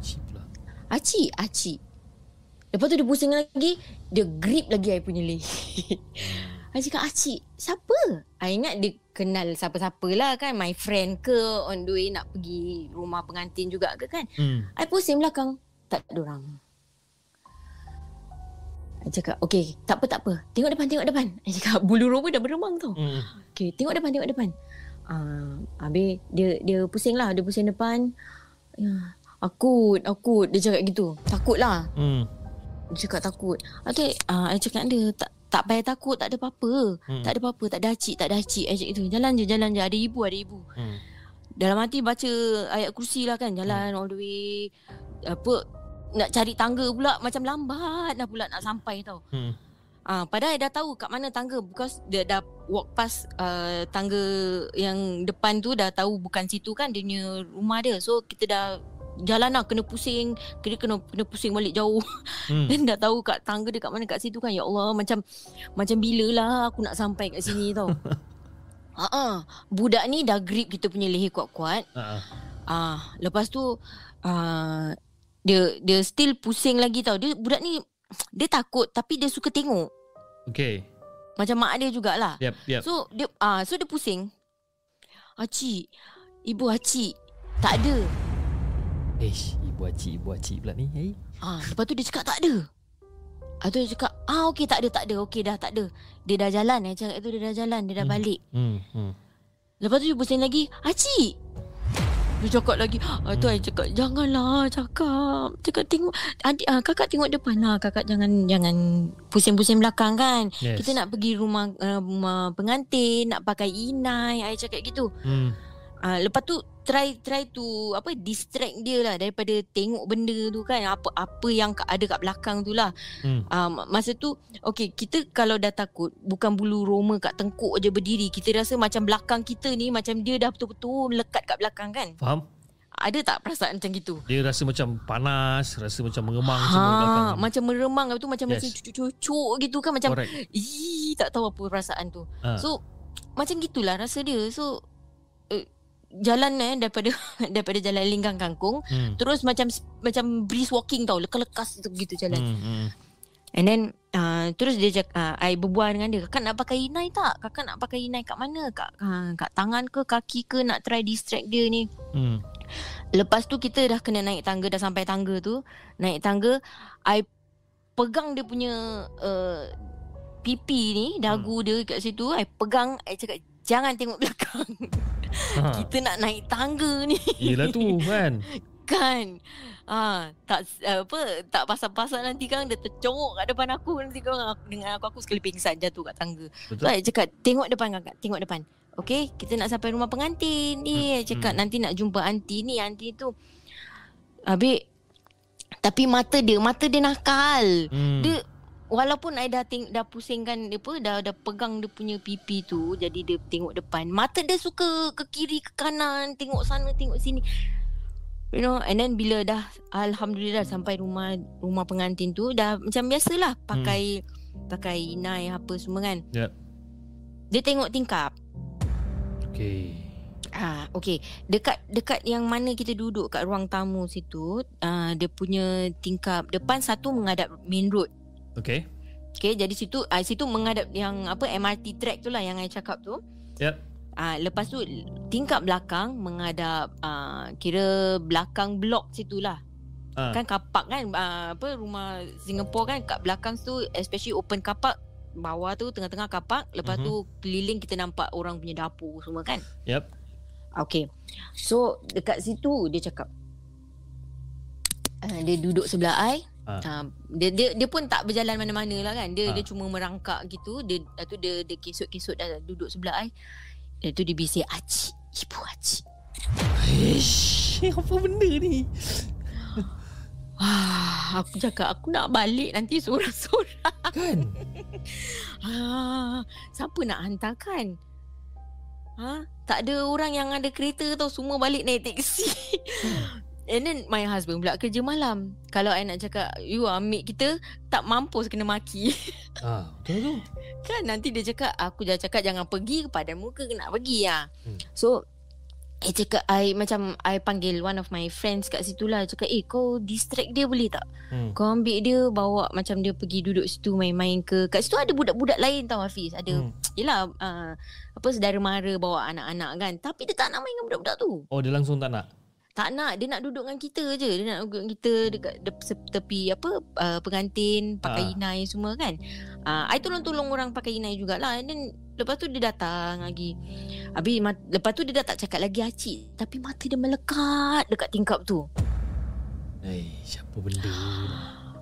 Cip pula. acik, acik." Lepas tu dia pusing lagi, dia grip lagi I punya leher. I cakap Acik Siapa I ingat dia kenal siapa-siapa lah kan My friend ke On the way nak pergi Rumah pengantin juga ke kan Hmm. I pusing belakang Tak ada orang I cakap Okay tak apa tak apa Tengok depan tengok depan I cakap bulu roma dah beremang tau Hmm. Okay tengok depan tengok depan uh, Habis dia dia pusing lah Dia pusing depan ya, Akut akut Dia cakap gitu Takut lah Hmm. dia cakap takut. Ada uh, I cakap dia tak tak payah takut, tak ada apa-apa. Hmm. Hmm. Tak ada apa-apa, tak ada acik, tak ada acik. I cakap itu. Jalan je, jalan je. Ada ibu, ada ibu. Hmm. Dalam hati baca ayat kursi lah kan. Jalan all the way. Apa, nak cari tangga pula macam lambat dah pula nak sampai tau. Hmm. Ah, padahal I dah tahu kat mana tangga because dia dah walk past uh, tangga yang depan tu dah tahu bukan situ kan dia punya rumah dia. So kita dah jalan lah kena pusing, kena kena kena pusing balik jauh. Hmm. Dan dah tahu kat tangga dia kat mana kat situ kan. Ya Allah macam macam bila lah aku nak sampai kat sini tau. Ah, uh budak ni dah grip kita punya leher kuat-kuat. Ah. Ah, lepas tu ah dia dia still pusing lagi tau. Dia budak ni dia takut tapi dia suka tengok. Okay. Macam mak dia jugalah. Yep, yep. So dia ah so dia pusing. Acik, ibu acik tak ada. Ish, ibu acik, ibu acik pula ni. Hey. Ah, lepas tu dia cakap tak ada. Ah tu dia cakap, ah okey tak ada tak ada. Okey dah tak ada. Dia dah jalan eh cakap tu dia dah jalan, dia dah Hmm. balik. Hmm. Hmm. Lepas tu dia pusing lagi, acik. Dia cakap lagi, ah tu I cakap janganlah cakap. Cakap tengok adik ah, kakak tengok depan lah. Kakak jangan jangan pusing-pusing belakang kan. Yes. Kita nak pergi rumah uh, rumah pengantin, nak pakai inai. I cakap gitu. Hmm. Ah, lepas tu try try to apa distract dia lah daripada tengok benda tu kan apa apa yang ada kat belakang tu lah. Hmm. Ma- masa tu okey kita kalau dah takut bukan bulu roma kat tengkuk je berdiri kita rasa macam belakang kita ni macam dia dah betul-betul lekat kat belakang kan. Faham? Ada tak perasaan macam gitu? Dia rasa macam panas, rasa macam mengemang semua belakang. Ha, macam meremang tu macam Yes. macam cucuk-cucuk gitu kan macam Correct. ih tak tahu apa perasaan tu. Ah. So macam gitulah rasa dia. So uh, jalan eh daripada daripada jalan lingkang kangkung Hmm. terus macam macam breeze walking tau lekas-lekas tu gitu jalan. Hmm. Hmm. And then uh, terus dia cakap uh, I berbual dengan dia kakak nak pakai inai tak? Kakak nak pakai inai kat mana? Kat uh, kat tangan ke kaki ke nak try distract dia ni. Hmm. Lepas tu kita dah kena naik tangga dah sampai tangga tu. Naik tangga I pegang dia punya uh, pipi ni dagu dia kat situ I pegang I cakap jangan tengok belakang. Ha. kita nak naik tangga ni Yelah tu kan. kan. Ah, tak apa tak pasal-pasal nanti kan dia tercongok kat depan aku nanti kan dengan aku aku sekali pingsan jatuh kat tangga. Betul. I cakap tengok depan kakak, tengok depan. Okay, kita nak sampai rumah pengantin ni. Hmm, cakap hmm. nanti nak jumpa aunty ni, aunty tu. Habis tapi mata dia, mata dia nakal. Hmm. Dia walaupun I dah teng- dah pusingkan dia apa dah dah pegang dia punya pipi tu jadi dia tengok depan. Mata dia suka ke kiri ke kanan, tengok sana tengok sini. You know and then bila dah alhamdulillah sampai rumah rumah pengantin tu dah macam biasalah pakai pakai inai apa semua kan. Yep. Dia tengok tingkap. Okay. Ah, okey. Dekat dekat yang mana kita duduk kat ruang tamu situ, ah dia punya tingkap depan satu menghadap main road. Okay. Okay, jadi situ ah situ menghadap yang apa MRT track tu lah yang I cakap tu. Yep. Ah lepas tu tingkap belakang menghadap ah kira belakang blok situ lah. Ah. Kan kapak kan ah, apa rumah Singapore kan kat belakang tu especially open kapak bawah tu tengah-tengah kapak lepas Mhm. tu keliling kita nampak orang punya dapur semua kan. Yep. Okay. So dekat situ dia cakap uh, dia duduk sebelah I. Ah. Uh, dia, dia dia pun tak berjalan mana-mana lah kan. Dia Ah. dia cuma merangkak gitu. Dia lepas tu dia dia kesut-kesut dah duduk sebelah I. Lepas tu dia bisik Acik, ibu Acik. Ish, apa benda ni? Ah, aku cakap aku nak balik nanti sorang-sorang. Kan? Ah, siapa nak hantarkan? Ha? Tak ada orang yang ada kereta tau Semua balik naik teksi And then my husband pula kerja malam. Kalau I nak cakap You ambil kita Tak mampus kena maki. Ah, betul tu. Kan? Nanti dia cakap Aku dah cakap jangan pergi Pada muka nak pergi. Lah Hmm. So I cakap I macam I panggil one of my friends kat situ lah. Cakap eh kau distract dia boleh tak? Hmm. kau ambil dia bawa macam dia pergi duduk situ main-main ke. Kat situ ada budak-budak lain tau Hafiz. Ada Hmm. yelah uh, apa saudara mara bawa anak-anak kan. Tapi dia tak nak main dengan budak-budak tu. Oh dia langsung tak nak. Tak nak dia nak duduk dengan kita je. Dia nak duduk dengan kita dekat de- se- tepi apa uh, pengantin pakai Ah. inai semua kan. Uh, I tolong-tolong orang pakai inai jugalah. And then lepas tu dia datang lagi. Habis mat- lepas tu dia dah tak cakap lagi acik tapi mata dia melekat dekat tingkap tu. Eh, siapa benda ni?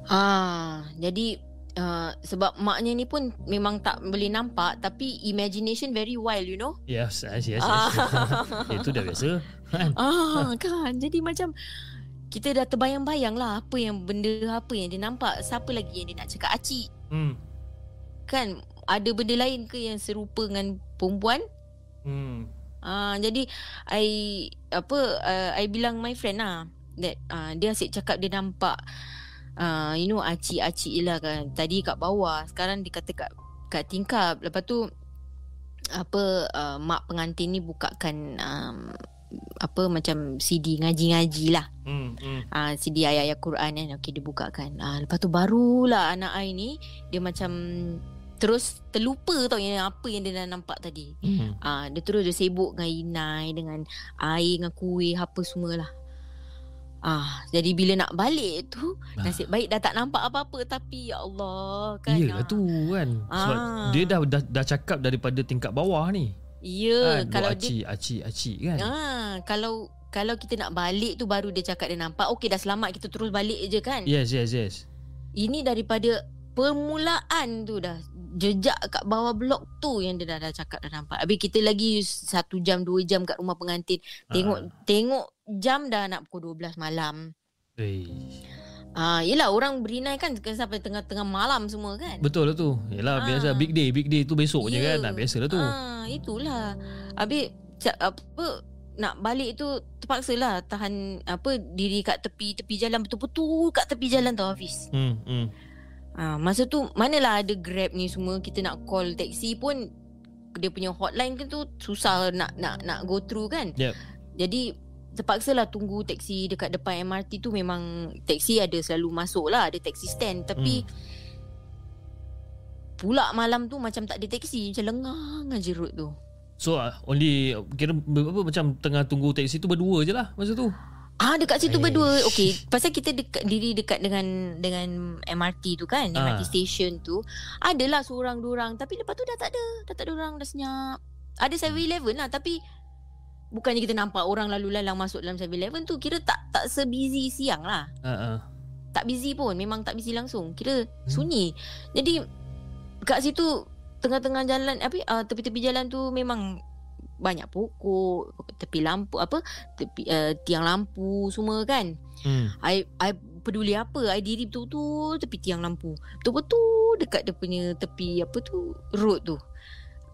Ah, jadi uh, sebab maknya ni pun memang tak boleh nampak tapi imagination very wild you know. Yes, yes, yes. yes. Itu dah biasa. Kan? Ah kan Jadi macam Kita dah terbayang-bayang lah Apa yang benda Apa yang dia nampak Siapa lagi yang dia nak cakap Acik Hmm. Kan Ada benda lain ke Yang serupa dengan Perempuan Hmm. ah, Jadi I Apa uh, I bilang my friend lah That uh, Dia asyik cakap Dia nampak uh, You know Acik-acik lah kan Tadi kat bawah Sekarang dia kata kat Kat tingkap Lepas tu apa uh, mak pengantin ni bukakan um, apa macam CD ngaji-ngaji lah Hmm. hmm. uh, CD ayat-ayat Quran kan Okey dia bukakan uh, Lepas tu barulah anak I ni Dia macam Terus terlupa tau yang apa yang dia dah nampak tadi Hmm. uh, Dia terus dia sibuk dengan inai Dengan air dengan kuih apa semualah Ah, jadi bila nak balik tu Ah. nasib baik dah tak nampak apa-apa tapi ya Allah kan. Iyalah ah. tu kan. Sebab Ah. dia dah, dah dah cakap daripada tingkat bawah ni. Ya, kan? kalau Buat dia acik, acik kan. ah, kalau kalau kita nak balik tu baru dia cakap dia nampak okey dah selamat kita terus balik je kan. Yes, yes, yes. Ini daripada permulaan tu dah jejak kat bawah blok tu yang dia dah, dah cakap dah nampak. Habis kita lagi satu jam dua jam kat rumah pengantin. Tengok Ah. tengok jam dah nak pukul 12 malam. Eh. Ah, yelah orang berinai kan sampai tengah-tengah malam semua kan. Betul lah tu. Yalah Ah. biasa big day, big day tu besok je Ya. kan. Nah, biasalah tu. Ah, itulah. Habis apa nak balik tu terpaksa lah tahan apa diri kat tepi tepi jalan betul-betul kat tepi jalan tau Hafiz. Hmm, hmm. Ah, masa tu manalah ada Grab ni semua kita nak call taxi pun dia punya hotline kan tu susah nak nak nak go through kan. Yep. Jadi terpaksa lah tunggu taxi dekat depan MRT tu memang taxi ada selalu masuk lah ada taxi stand tapi pula malam tu macam tak ada taxi macam lengang aja road tu. So uh, only kira apa macam tengah tunggu taksi tu berdua je lah masa tu. Ah dekat situ Aish. berdua. Okey, pasal kita dekat diri dekat dengan dengan MRT tu kan, Ah. MRT station tu. Adalah seorang dua orang tapi lepas tu dah tak ada. Dah tak ada orang dah senyap. Ada 7-Eleven lah tapi bukannya kita nampak orang lalu lalang masuk dalam 7-Eleven tu kira tak tak sebusy siang lah. Ha uh, Tak busy pun, memang tak busy langsung. Kira Hmm. sunyi. Jadi kat situ tengah-tengah jalan apa uh, tepi-tepi jalan tu memang banyak pokok, tepi lampu apa tepi uh, tiang lampu semua kan. Hmm. I I peduli apa I diri betul-betul tepi tiang lampu Betul-betul dekat dia punya tepi apa tu Road tu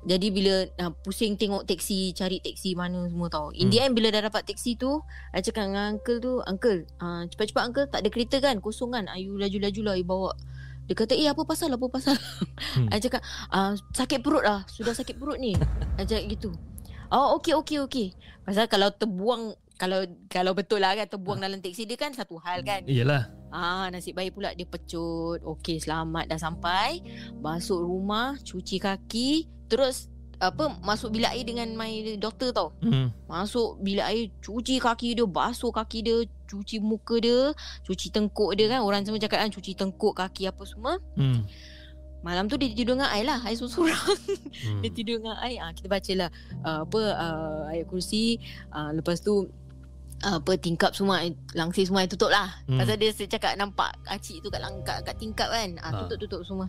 Jadi bila uh, pusing tengok teksi Cari teksi mana semua tau. In the end bila dah dapat teksi tu I cakap dengan uncle tu Uncle uh, cepat-cepat uncle tak ada kereta kan? Kosong kan? Ayu laju-laju lah I bawa. Dia kata eh apa pasal? Apa pasal? Hmm. I cakap uh, sakit perut lah. Sudah sakit perut ni. I cakap gitu. Oh okey okey okey Pasal kalau terbuang kalau kalau betul lah kan terbuang dalam teksi dia kan satu hal kan. Iyalah. Ah nasib baik pula dia pecut. Okey selamat dah sampai. Masuk rumah, cuci kaki, terus apa masuk bilik air dengan my doktor tau. Hmm. Masuk bilik air, cuci kaki dia, basuh kaki dia, cuci muka dia, cuci tengkuk dia kan. Orang semua cakap kan cuci tengkuk, kaki apa semua. Hmm. Malam tu dia tidur dengan I lah. I seorang hmm. dia tidur dengan I. Ah kita bacalah uh, apa uh, ayat kursi. Uh, lepas tu apa tingkap semua langsir semua tutup lah. Hmm. Pasal dia cakap nampak acik tu kat lang- kat, tingkap kan. Ah Ah. tutup-tutup semua.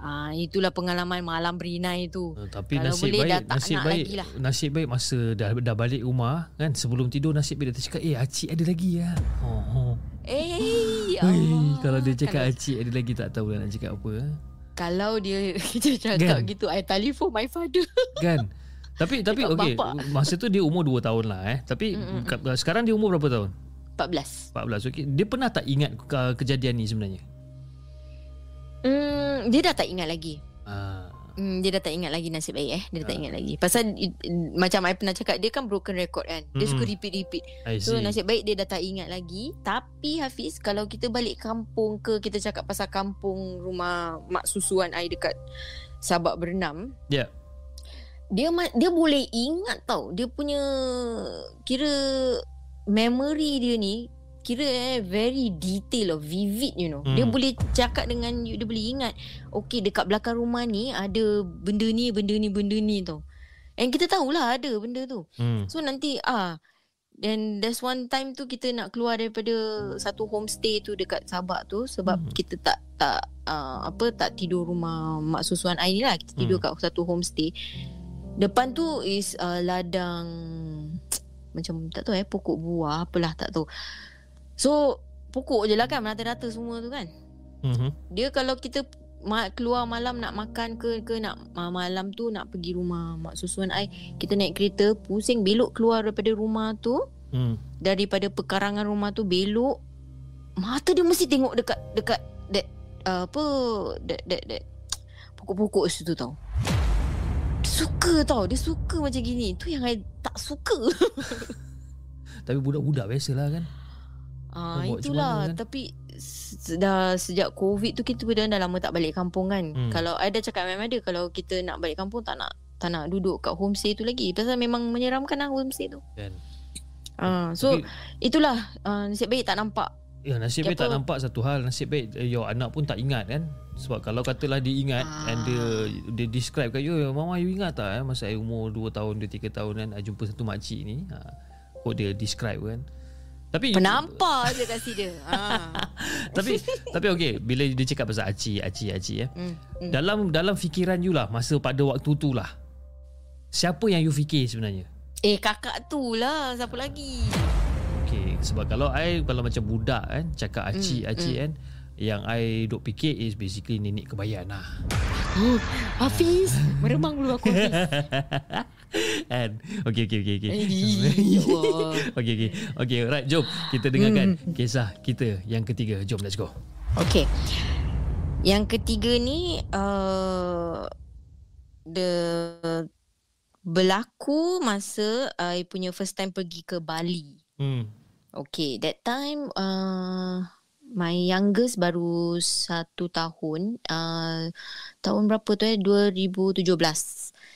Ah itulah pengalaman malam berinai tu. Uh, Tapi Kalau nasib boleh baik tak nasib baik lah. nasib baik masa dah dah balik rumah kan sebelum tidur nasib baik dia cakap eh acik ada lagi ya. Oh. oh. Eh ya Allah. kalau dia cakap kalau, acik ada lagi tak tahu lah nak cakap apa. eh. kalau dia dia cakap Kan? gitu I telefon my father. Kan? Tapi tapi okey masa tu dia umur 2 tahun lah eh. Tapi Mm, mm, ka- sekarang dia umur berapa tahun? 14. 14. Okey. Dia pernah tak ingat ke- kejadian ni sebenarnya? Hmm dia dah tak ingat lagi. Ah. Hmm, dia dah tak ingat lagi nasib baik eh. Dia dah tak Ah. ingat lagi. Pasal i- macam I pernah cakap dia kan broken record kan. Dia Mm-mm. suka repeat-repeat. I So nasib baik dia dah tak ingat lagi. Tapi Hafiz kalau kita balik kampung ke kita cakap pasal kampung rumah mak susuan I dekat Sabak Bernam. Ya. Dia ma- dia boleh ingat tau. Dia punya kira memory dia ni kira eh very detail or vivid you know. Hmm. Dia boleh cakap dengan you dia boleh ingat okey dekat belakang rumah ni ada benda ni benda ni benda ni tau. And kita tahulah ada benda tu. Hmm. So nanti ah then there's one time tu kita nak keluar daripada satu homestay tu dekat Sabak tu sebab Hmm. kita tak tak uh, apa tak tidur rumah mak susuan air ni lah kita tidur Hmm. kat satu homestay. Depan tu is uh, ladang macam tak tahu eh pokok buah apalah tak tahu. So pokok je lah kan merata-rata semua tu kan. Mhm. Dia kalau kita ma- keluar malam nak makan ke ke nak ma- malam tu nak pergi rumah mak susuan ai kita naik kereta pusing belok keluar daripada rumah tu Hmm. daripada pekarangan rumah tu belok mata dia mesti tengok dekat dekat that uh, apa that that, that pokok-pokok situ tau dia suka tau dia suka macam gini tu yang I tak suka Tapi budak-budak biasalah kan. Ah macam itulah mana, kan? tapi se- dah sejak covid tu kita dah, dah lama tak balik kampung kan. Hmm. Kalau ada cakap memang ada kalau kita nak balik kampung tak nak tak nak duduk kat homestay tu lagi pasal memang menyeramkan lah homestay tu. Kan. Ah so Tapi, itulah uh, nasib baik tak nampak. ya nasib baik tak nampak satu hal. Nasib baik eh, your anak pun tak ingat kan. Sebab kalau katalah dia ingat Ah. and dia dia describe kat you, mama you ingat tak eh masa I umur 2 tahun, 2 3 tahun kan I jumpa satu makcik ni. Ha. Kok dia describe kan. Tapi Penampak je kasi dia. Ah. tapi tapi okey bila dia cakap pasal aci aci aci eh. Hmm. Hmm. Dalam dalam fikiran you lah masa pada waktu tu lah. Siapa yang you fikir sebenarnya? Eh kakak tu lah siapa lagi? Okay, sebab kalau I kalau macam budak kan cakap aci Hmm, aci kan yang I duk fikir is basically nenek kebayan lah. Oh, Hafiz, meremang dulu aku Hafiz. kan? Okay, okay, okay. okay. Ya Allah. okay, okay. Okay, right. Jom kita dengarkan Hmm. kisah kita yang ketiga. Jom, let's go. Okay. Yang ketiga ni uh, the berlaku masa I punya first time pergi ke Bali. Hmm. Okay, that time uh, my youngest baru satu tahun. Uh, tahun berapa tu eh? 2017.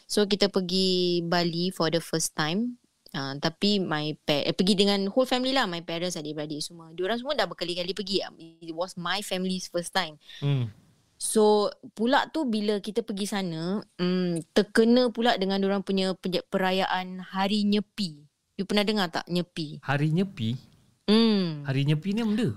So kita pergi Bali for the first time. Uh, tapi my pa- eh, pergi dengan whole family lah my parents adik-beradik semua diorang semua dah berkali-kali pergi it was my family's first time Hmm. So pula tu bila kita pergi sana mm, terkena pula dengan orang punya perayaan Hari Nyepi. You pernah dengar tak Nyepi? Hari nyepi. Hmm. Hari nyepi ni benda.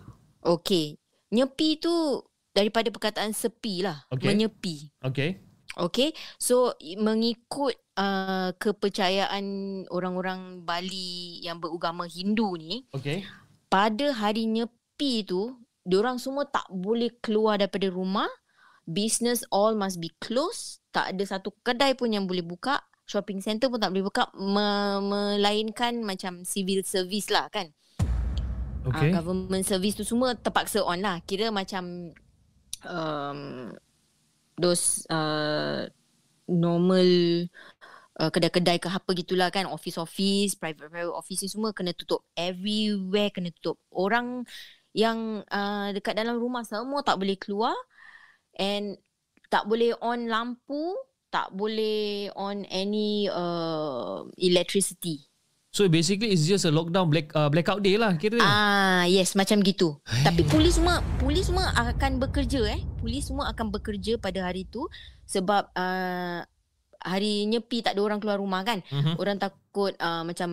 Okay. Nyepi tu daripada perkataan sepi lah. Okay. Menyepi. Okay. Okay. So mengikut uh, kepercayaan orang-orang Bali yang beragama Hindu ni, Okay. pada hari Nyepi tu, diorang semua tak boleh keluar daripada rumah. Business all must be closed. Tak ada satu kedai pun yang boleh buka. Shopping center pun tak boleh buka. Me- melainkan macam civil service lah kan. Okay. Uh, government service tu semua terpaksa on lah. Kira macam um, those uh, normal uh, kedai-kedai ke apa gitulah kan. Office-office, private-private office ni semua kena tutup. Everywhere kena tutup. Orang yang uh, dekat dalam rumah semua tak boleh keluar. And tak boleh on lampu. Tak boleh on any uh, electricity. So basically it's just a lockdown black uh, blackout day lah kira. Ah, yes, macam gitu. Hai. Tapi polis semua polis semua akan bekerja eh. Polis semua akan bekerja pada hari tu sebab uh, hari nyepi tak ada orang keluar rumah kan. Mhm. Orang takut uh, macam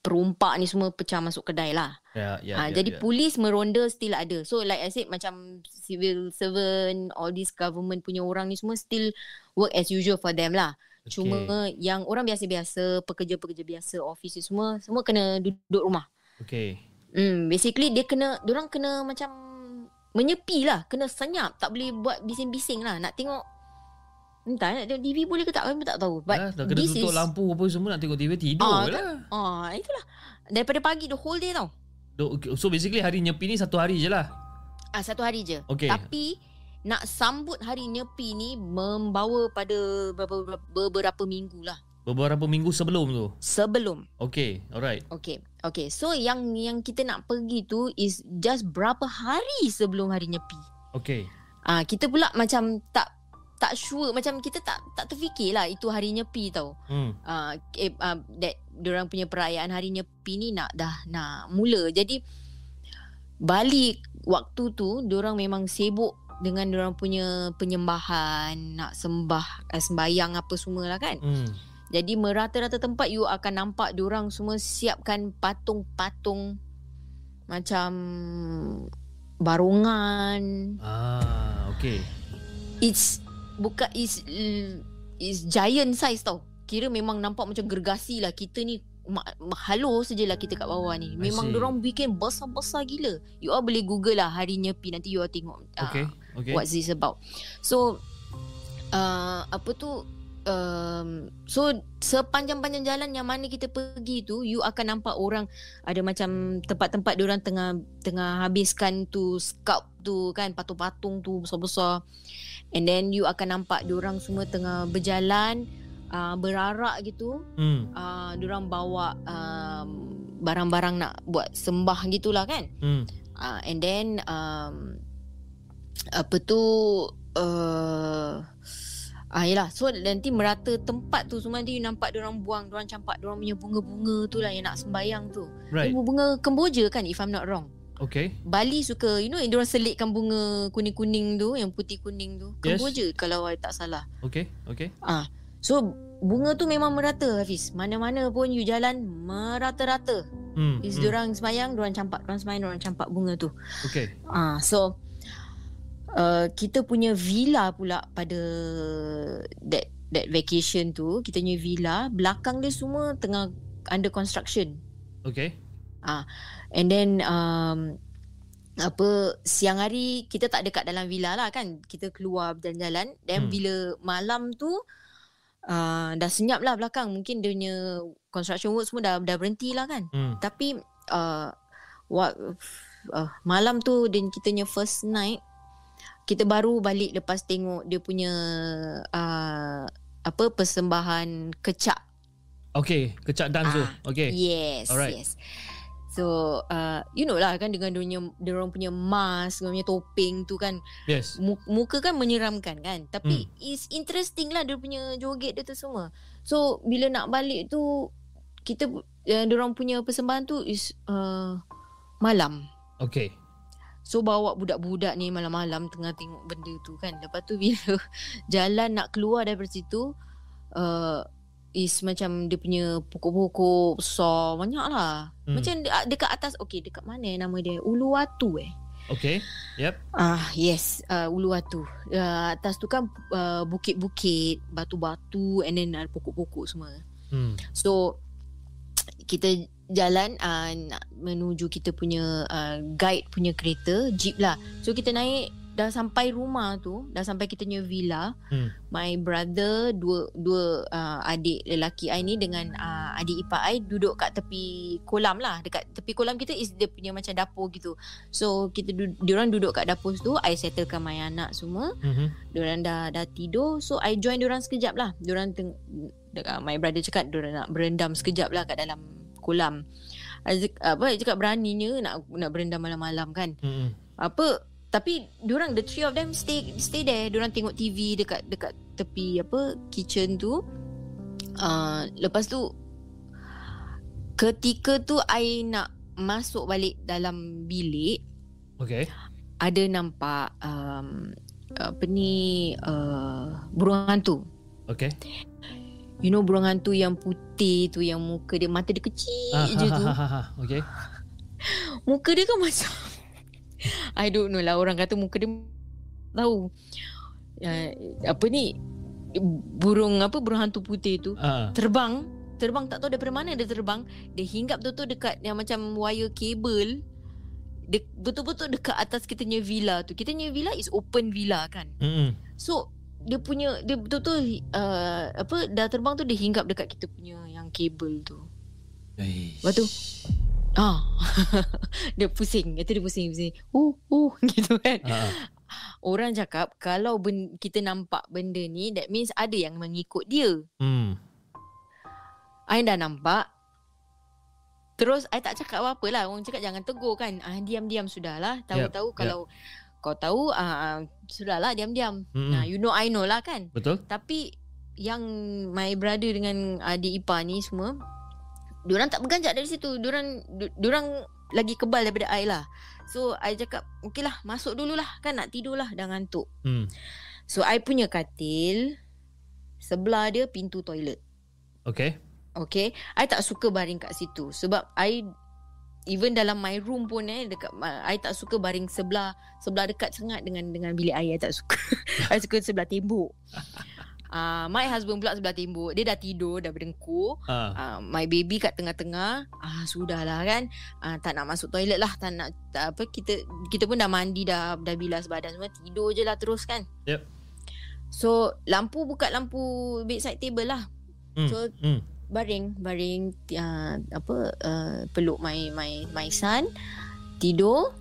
perompak ni semua pecah masuk kedai lah. Ya, ya, Ah, ya, jadi ya. polis meronda still ada. So like I said macam civil servant, all these government punya orang ni semua still work as usual for them lah. Okay. Cuma yang orang biasa-biasa, pekerja-pekerja biasa, office semua, semua kena duduk rumah. Okay. Hmm, basically dia kena, orang kena macam menyepi lah, kena senyap, tak boleh buat bising-bising lah. Nak tengok Entah nak tengok TV boleh ke tak Kami tak tahu But dah, dah kena tutup is lampu apa semua nak tengok TV tidur Ah, lah. Ah, itulah Daripada pagi the whole day tau So basically hari nyepi ni satu hari je lah. Ah Satu hari je Okay. Tapi nak sambut hari nyepi ni membawa pada beberapa, beberapa minggu lah Beberapa minggu sebelum tu. sebelum. Okay, alright. Okay. Okay. So yang yang kita nak pergi tu is just berapa hari sebelum hari nyepi. Okay. Ah kita pula macam tak tak sure macam kita tak tak terfikir lah itu hari nyepi tau. Hmm. Ah eh, uh, that orang punya perayaan hari nyepi ni nak dah nak mula. Jadi balik waktu tu orang memang sibuk dengan orang punya penyembahan, nak sembah eh, sembayang apa semua lah kan. Hmm. Jadi merata-rata tempat you akan nampak diorang semua siapkan patung-patung macam barongan. Ah, okay. It's bukan is is giant size tau. Kira memang nampak macam gergasi lah. Kita ni halo sajalah kita kat bawah ni. Memang diorang bikin besar-besar gila. You all boleh google lah hari nyepi nanti you all tengok. ah, Okay. Okay. what's this about. So uh, apa tu um, so sepanjang-panjang jalan yang mana kita pergi tu you akan nampak orang ada macam tempat-tempat dia orang tengah tengah habiskan tu sculpt tu kan patung-patung tu besar-besar and then you akan nampak dia orang semua tengah berjalan uh, berarak gitu Hmm. uh, dia orang bawa um, barang-barang nak buat sembah gitulah kan Hmm. uh, and then um, apa tu uh, Ah yalah so nanti merata tempat tu semua nanti you nampak dia orang buang dia orang campak dia orang punya bunga-bunga tu lah yang nak sembayang tu. Right. Bunga kemboja kan if I'm not wrong. Okay. Bali suka you know dia orang selitkan bunga kuning-kuning tu yang putih kuning tu. Yes. Kemboja kalau I tak salah. Okay. Okay. Ah so bunga tu memang merata Hafiz. Mana-mana pun you jalan merata-rata. Hmm. Is hmm. hmm. orang sembayang, dia orang campak, dia orang sembayang, dia orang campak bunga tu. Okay. Ah, so uh, kita punya villa pula pada that that vacation tu, kita punya villa belakang dia semua tengah under construction. Okay. Ah, and then um, apa siang hari kita tak dekat dalam villa lah kan kita keluar berjalan-jalan dan hmm. bila malam tu uh, dah senyap lah belakang mungkin dia punya construction work semua dah dah berhenti lah kan Hmm. tapi uh, what, uh, malam tu dan kita punya first night kita baru balik lepas tengok dia punya uh, apa persembahan kecak. Okay. Kecak dance tu. Ah, Okay. Yes, Alright. yes. So uh, you know lah kan dengan dia dia orang punya mask, dia punya topeng tu kan Yes. mu- muka kan menyeramkan kan tapi hmm. is interesting lah dia punya joget dia tu semua. So bila nak balik tu kita uh, dia orang punya persembahan tu is uh, malam. Okay. So bawa budak-budak ni malam-malam tengah tengok benda tu kan. Lepas tu bila jalan nak keluar daripada situ uh, is macam dia punya pokok-pokok besar banyak lah. Hmm. Macam de- dekat atas okay dekat mana eh nama dia? Uluwatu eh. Okay. Yep. Ah yes, uh, Uluwatu. Uh, atas tu kan uh, bukit-bukit, batu-batu and then ada pokok-pokok semua. Hmm. So kita jalan uh, nak menuju kita punya uh, guide punya kereta jeep lah. So kita naik dah sampai rumah tu, dah sampai kita punya villa. Hmm. My brother dua dua uh, adik lelaki I ni dengan uh, adik ipar I duduk kat tepi kolam lah. Dekat tepi kolam kita is dia punya macam dapur gitu. So kita du- diorang duduk kat dapur tu, I settlekan my anak semua. Mm-hmm. Diorang dah dah tidur So I join diorang sekejap lah Diorang teng- My brother cakap Diorang nak berendam sekejap lah Kat dalam kolam cak- apa I cakap beraninya Nak nak berendam malam-malam kan Mm-hmm. Apa Tapi diorang The three of them Stay stay there Diorang tengok TV Dekat dekat tepi Apa Kitchen tu uh, Lepas tu Ketika tu I nak Masuk balik dalam bilik Okay. ada nampak um, apa ni uh, burung hantu. Okay. You know burung hantu yang putih tu yang muka dia mata dia kecil Ah, je ha, tu. ha, ha, ha. Okay. Muka dia kan macam I don't know lah orang kata muka dia tahu. Uh, apa ni burung apa burung hantu putih tu Ah. terbang terbang tak tahu daripada mana dia terbang dia hinggap betul-betul dekat yang macam wire kabel de- betul-betul dekat atas kita punya villa tu kita punya villa is open villa kan Mm-mm. So dia punya dia betul-betul uh, apa dah terbang tu dia hinggap dekat kita punya yang kabel tu. Eish. Lepas tu ah dia pusing, kata dia pusing pusing. Uh uh gitu kan. Ah. orang cakap kalau ben, kita nampak benda ni that means ada yang mengikut dia. Hmm. I dah nampak. Terus I tak cakap apa-apa lah. Orang cakap jangan tegur kan. Ah diam-diam sudahlah. Tahu-tahu Yep, kalau kau tahu ah sudahlah diam-diam. Mm-mm. Nah, you know I know lah kan. Betul? Tapi yang my brother dengan adik ipar ni semua diorang tak berganjak dari situ. Diorang di- diorang lagi kebal daripada I lah. So I cakap okey lah masuk dululah kan nak tidur lah dah ngantuk. Hmm. So I punya katil sebelah dia pintu toilet. Okay. Okay I tak suka baring kat situ Sebab I Even dalam my room pun eh dekat I tak suka baring sebelah sebelah dekat sangat dengan dengan bilik I, I tak suka. I suka sebelah tembok. Ah uh, my husband pula sebelah tembok. Dia dah tidur dah berdengkur. Ah. Uh, my baby kat tengah-tengah. Ah sudahlah kan. Ah tak nak masuk toilet lah, tak nak tak, apa kita kita pun dah mandi dah dah bilas badan semua tidur je lah terus kan. Yep. So lampu buka lampu bedside table lah. Hmm. So hmm. Baring baring uh, apa uh, peluk my my my son tidur.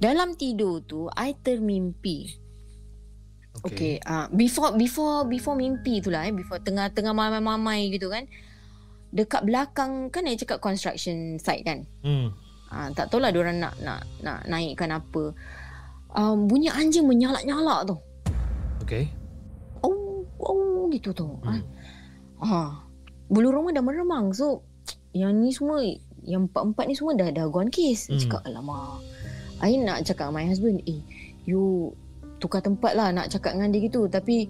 Dalam tidur tu I termimpi. Okay, okay uh, before before before mimpi tu lah eh before tengah-tengah mamai-mamai gitu kan. Dekat belakang kan I cakap construction site kan? Hmm. uh, tak tahulah diorang nak nak nak naikkan apa. Um, bunyi anjing menyalak-nyalak tu. Okay. oh oh gitu tu. Hmm. ha bulu roma dah meremang so yang ni semua yang empat-empat ni semua dah dah gone case Hmm. hmm. cakap alamak I nak cakap dengan my husband eh you tukar tempat lah nak cakap dengan dia gitu tapi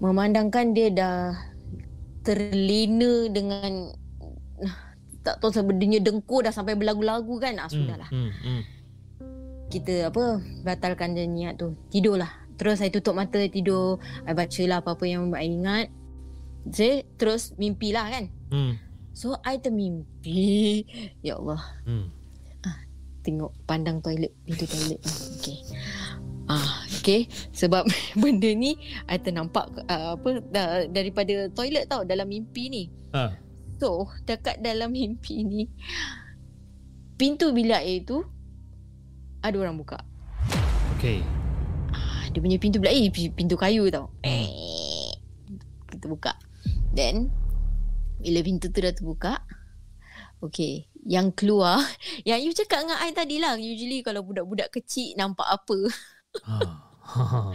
memandangkan dia dah terlena dengan tak tahu sebenarnya dengkur dah sampai berlagu-lagu kan ah sudahlah Hmm. Hmm. kita apa batalkan je niat tu tidurlah terus saya tutup mata tidur I baca lah apa-apa yang I ingat saya terus mimpi lah kan Hmm. so I termimpi ya Allah Hmm. tengok pandang toilet pintu toilet okey ah okey sebab benda ni I ternampak uh, apa da, daripada toilet tau dalam mimpi ni Ah. so dekat dalam mimpi ni pintu bilik air tu ada orang buka Okay. Ah, dia punya pintu bilik air pi- pintu kayu tau. Eh. Kita buka. Then bila pintu tu dah terbuka, okay, yang keluar, yang you cakap dengan I tadi lah, usually kalau budak-budak kecil nampak apa. Ah.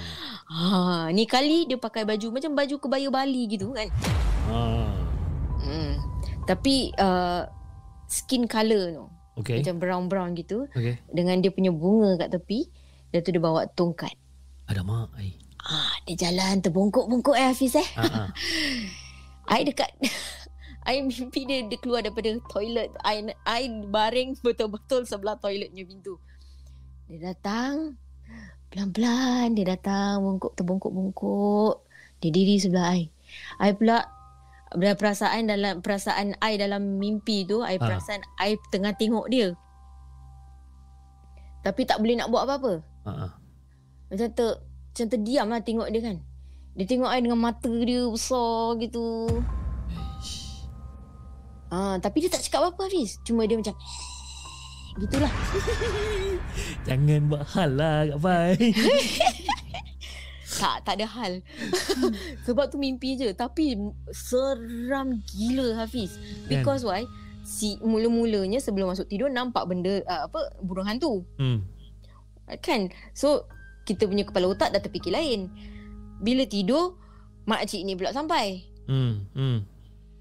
Ha, ni kali dia pakai baju macam baju kebaya Bali gitu kan. ah. Hmm. Tapi uh, skin colour tu. Okay. Macam brown-brown gitu. Okay. Dengan dia punya bunga kat tepi. Dia tu dia bawa tongkat. Ada mak. Ai. Ah, dia jalan terbongkok-bongkok eh Hafiz eh. Ah, ah. I dekat I mimpi dia dia keluar daripada toilet. I I baring betul-betul sebelah toiletnya pintu. Dia datang pelan-pelan dia datang bongkok terbongkok-bongkok. Dia diri sebelah I. I pula ada perasaan dalam perasaan I dalam mimpi tu, I Ah. perasan I tengah tengok dia. Tapi tak boleh nak buat apa-apa. Ah, ah. Macam ter macam terdiam lah tengok dia kan. Dia tengok I dengan mata dia besar gitu. Ah, tapi dia tak cakap apa-apa Hafiz. Cuma dia macam gitulah. Jangan buat hal lah Kak Fai. tak, tak ada hal. Sebab tu mimpi je. Tapi seram gila Hafiz. Because why? Si mula-mulanya sebelum masuk tidur nampak benda uh, apa burung hantu. hmm. Kan? So kita punya kepala otak dah terfikir lain. Bila tidur mak cik ni pula sampai. Hmm. Hmm.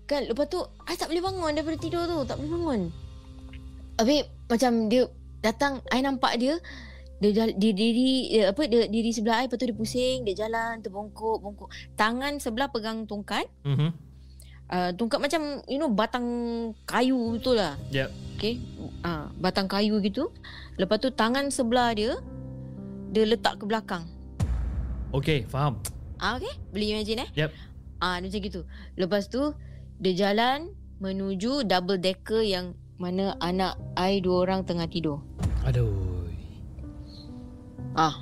Kan lepas tu I tak boleh bangun daripada tidur tu Tak boleh bangun Habis macam dia datang I nampak dia dia, dia diri dia, apa dia diri sebelah I lepas tu dia pusing dia jalan terbongkok bongkok tangan sebelah pegang tongkat Mhm. uh, tongkat macam you know batang kayu tu lah Yep. okay uh, batang kayu gitu lepas tu tangan sebelah dia dia letak ke belakang Okay, faham. ah okay boleh imagine eh Yep. Ah dia macam gitu. Lepas tu dia jalan menuju double decker yang mana anak I dua orang tengah tidur. Aduh. Ah.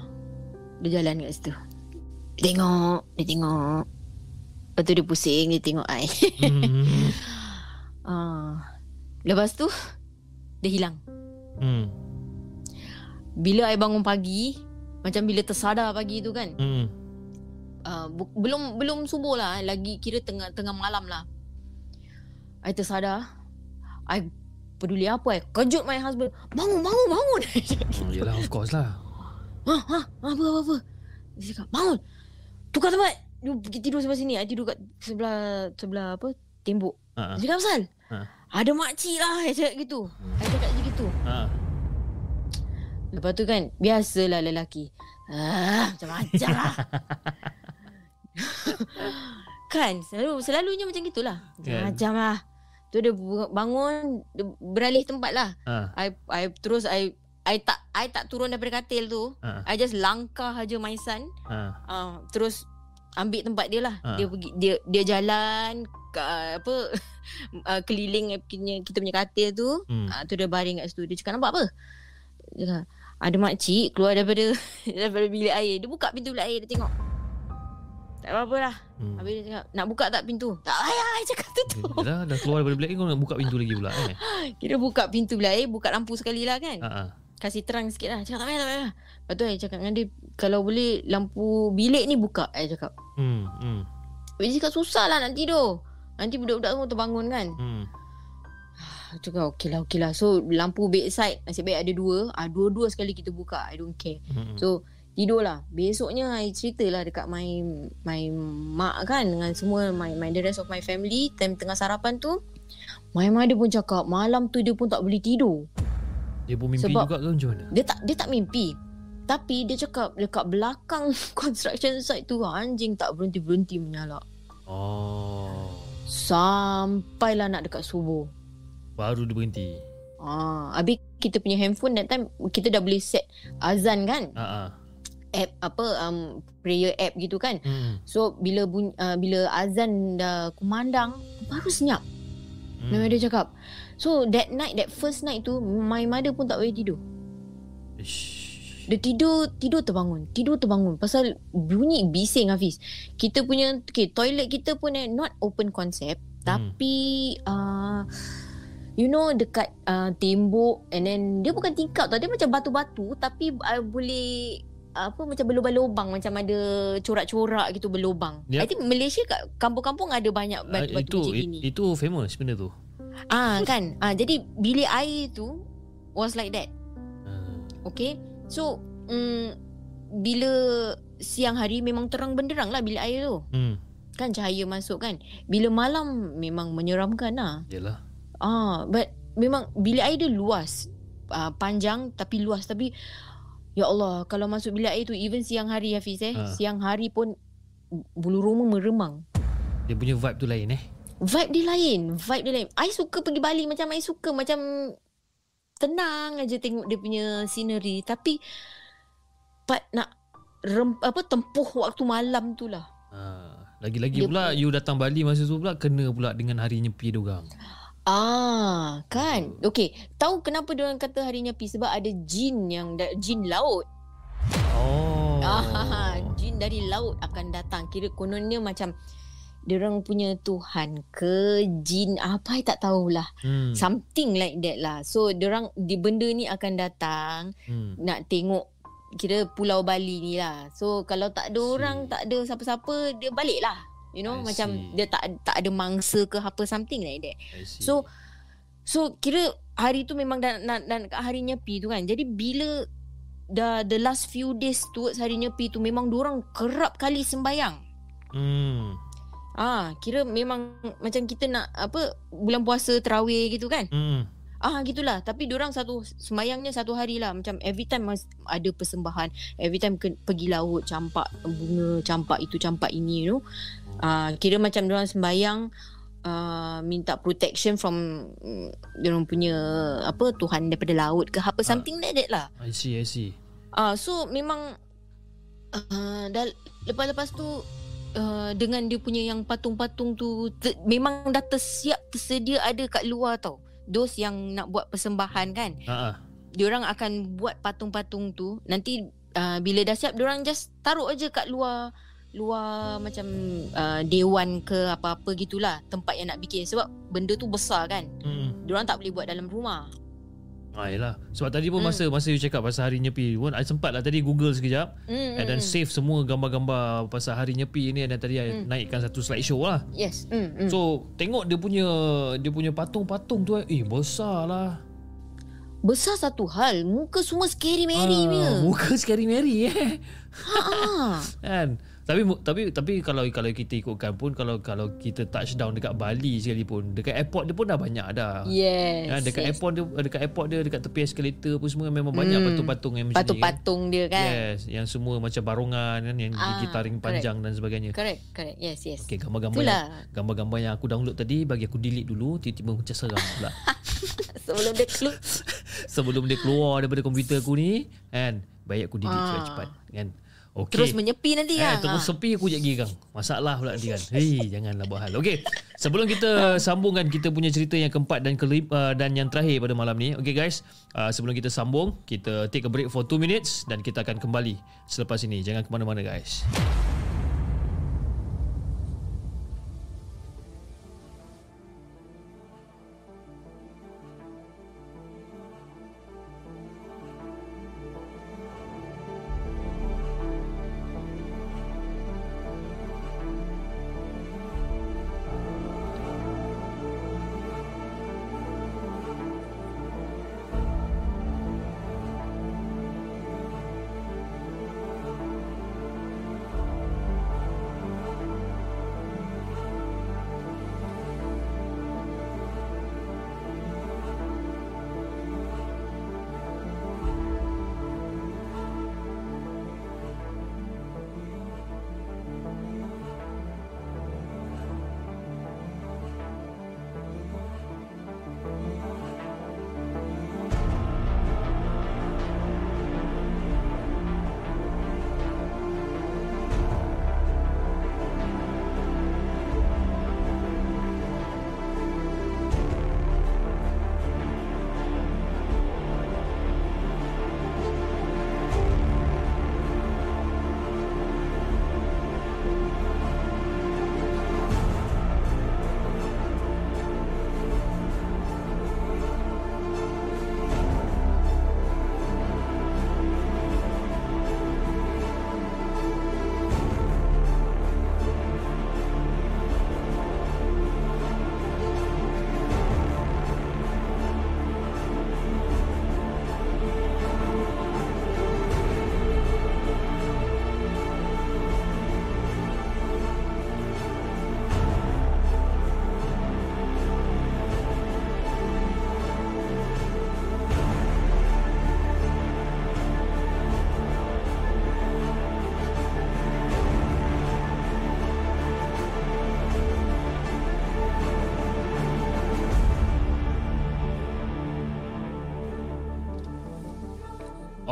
Dia jalan kat situ. Dia tengok, dia tengok. Lepas tu dia pusing, dia tengok I. Hmm. ah. Lepas tu dia hilang. hmm. Bila I bangun pagi, macam bila tersadar pagi tu kan. Hmm. Uh, bu- belum belum subuh lah, lagi kira tengah tengah malam lah. I tersadar. I peduli apa I kejut my husband. Bangun, bangun, bangun. Oh, yelah of course lah. ha, ha, apa, apa, apa. Dia cakap, bangun. Tukar tempat. You pergi tidur sebelah sini. I tidur kat sebelah, sebelah apa, tembok. Ha. Dia cakap pasal? Ha. Ada makcik lah. I cakap gitu. I cakap je gitu. Ha. Lepas tu kan, biasalah lelaki. Ah, macam-macam lah. kan, selalu selalunya macam gitulah. Kan. Macam-macam lah. Tu dia bangun, dia beralih tempat lah. Ha. I, I terus I I tak I tak turun daripada katil tu. Ha. I just langkah aja my son. Ha. Uh, terus ambil tempat dia lah. Ha. Dia pergi dia dia jalan ke, apa uh, keliling punya kita punya katil tu. Hmm. Ah, tu dia baring kat situ. Dia cakap nampak apa? Dia cakap, ada makcik keluar daripada daripada bilik air. Dia buka pintu bilik air, dia tengok. Tak apa-apa lah. Hmm. Habis dia cakap, nak buka tak pintu? Tak payah, I cakap tutup. Dah, dah keluar daripada bilik kau nak buka pintu lagi pula eh. Kira buka pintu bilik air, buka lampu sekali lah kan. Ha. Kasih terang sikit lah. Cakap tak payah, tak payah. Lepas tu I cakap dengan dia, kalau boleh lampu bilik ni buka. I cakap. Hmm. Hmm. Dia cakap susah lah nak tidur. Nanti budak-budak semua terbangun kan. Hmm. Aku cakap okey lah, okey lah. So lampu bedside, nasib baik ada dua. Ah, dua-dua sekali kita buka. I don't care. Hmm. So tidur lah Besoknya I cerita lah Dekat my My mak kan Dengan semua My, my the rest of my family Time tengah sarapan tu My mother pun cakap Malam tu dia pun tak boleh tidur Dia pun mimpi Sebab- juga ke macam mana? Dia tak dia tak mimpi Tapi dia cakap Dekat belakang Construction site tu Anjing tak berhenti-berhenti menyalak Oh. Sampailah nak dekat subuh Baru dia berhenti. Ah, habis kita punya handphone that time kita dah boleh set azan kan Ha ah. app apa um, prayer app gitu kan Hmm. So bila bunyi, uh, bila azan dah kumandang baru senyap. Hmm. Hmm. dia cakap. So that night that first night tu my mother pun tak boleh tidur. Ish. Dia tidur tidur terbangun, tidur terbangun pasal bunyi bising Hafiz. Kita punya okay, toilet kita pun eh, not open concept Hmm. tapi uh, you know dekat uh, tembok and then dia bukan tingkap tau dia macam batu-batu tapi uh, boleh apa macam berlubang-lubang macam ada corak-corak gitu berlubang. Yep. I think Malaysia kat kampung-kampung ada banyak Ah, batu-batu itu macam i- gini. itu famous benda tu. Ah kan. Ah jadi bilik air tu was like that. Ah. Okay. So mm, bila siang hari memang terang benderang lah bilik air tu. Hmm. Kan cahaya masuk kan. Bila malam memang menyeramkan lah. Yalah. Ah, but memang bilik air dia luas. Ah, panjang tapi luas tapi ya Allah kalau masuk bilik air tu even siang hari Hafiz eh, Ah. siang hari pun bulu roma meremang. Dia punya vibe tu lain eh. Vibe dia lain, vibe dia lain. I suka pergi Bali macam I suka macam tenang aja tengok dia punya scenery tapi part nak rem, apa tempuh waktu malam tu lah. Ha. Lagi-lagi Dia pula you datang Bali masa tu pula kena pula dengan hari nyepi dia orang. Ah, kan. Okey, tahu kenapa dia orang kata hari nyepi sebab ada jin yang da- jin laut. Oh. Ah, jin dari laut akan datang. Kira kononnya macam dia orang punya Tuhan ke jin apa tak tahulah. Hmm. Something like that lah. So dia orang di benda ni akan datang Hmm. nak tengok kira pulau Bali ni lah. So kalau tak ada orang, tak ada siapa-siapa, dia balik lah. You know, I macam see. dia tak tak ada mangsa ke apa something like that. So so kira hari tu memang nak nak kat hari nyepi tu kan. Jadi bila dah the last few days towards hari nyepi tu memang orang kerap kali sembayang. hmm. Ah, kira memang macam kita nak apa bulan puasa terawih gitu kan. Hmm. Ah gitulah tapi orang satu sembayangnya satu hari lah macam every time mas, ada persembahan every time ke, pergi laut campak bunga campak itu campak ini you know ah kira macam orang sembayang uh, minta protection from mm, orang punya apa Tuhan daripada laut ke apa something like that lah. I see, I see. ah so memang uh, dah lepas-lepas tu uh, dengan dia punya yang patung-patung tu ter, memang dah tersiap tersedia ada kat luar tau. Those yang nak buat persembahan kan. Ha ah. diorang akan buat patung-patung tu. Nanti uh, bila dah siap diorang just taruh aja kat luar luar macam uh, dewan ke apa-apa gitulah tempat yang nak bikin sebab benda tu besar kan Hmm. diorang tak boleh buat dalam rumah Ah, yelah. Sebab tadi pun masa masa you cakap pasal hari nyepi pun I sempat lah tadi google sekejap Mm, and then save semua gambar-gambar pasal hari nyepi ni dan tadi I naikkan satu slideshow lah. Yes. Mm, mm. So tengok dia punya dia punya patung-patung tu eh, besar lah. Besar satu hal, muka semua scary Mary punya. Ah, muka scary Mary eh. Ha. kan tapi tapi tapi kalau kalau kita ikutkan pun kalau kalau kita touchdown dekat Bali sekalipun dekat airport dia pun dah banyak dah Yes. Ha, dekat yes. airport dia dekat airport dia dekat tepi eskalator apa semua memang banyak patung-patung yang macam ni. Patung-patung dia Kan? Yes, yang semua macam barongan kan yang Ah, gigi taring panjang dan sebagainya. Correct, correct. Yes, yes. Okey, gambar-gambar Itulah. yang, gambar-gambar yang aku download tadi bagi aku delete dulu tiba-tiba macam seram pula. Sebelum dia keluar. Sebelum dia keluar daripada komputer aku ni kan baik aku delete Ah. cepat-cepat kan. Okey. Terus menyepi nanti Eh, kan. terus Ha. sepi aku jadi gang. Masalah pula nanti kan. Hei, janganlah buat hal. Okey. Sebelum kita sambungkan kita punya cerita yang keempat dan kelip, uh, dan yang terakhir pada malam ni. Okey guys, uh, sebelum kita sambung, kita take a break for 2 minutes dan kita akan kembali selepas ini. Jangan ke mana-mana guys.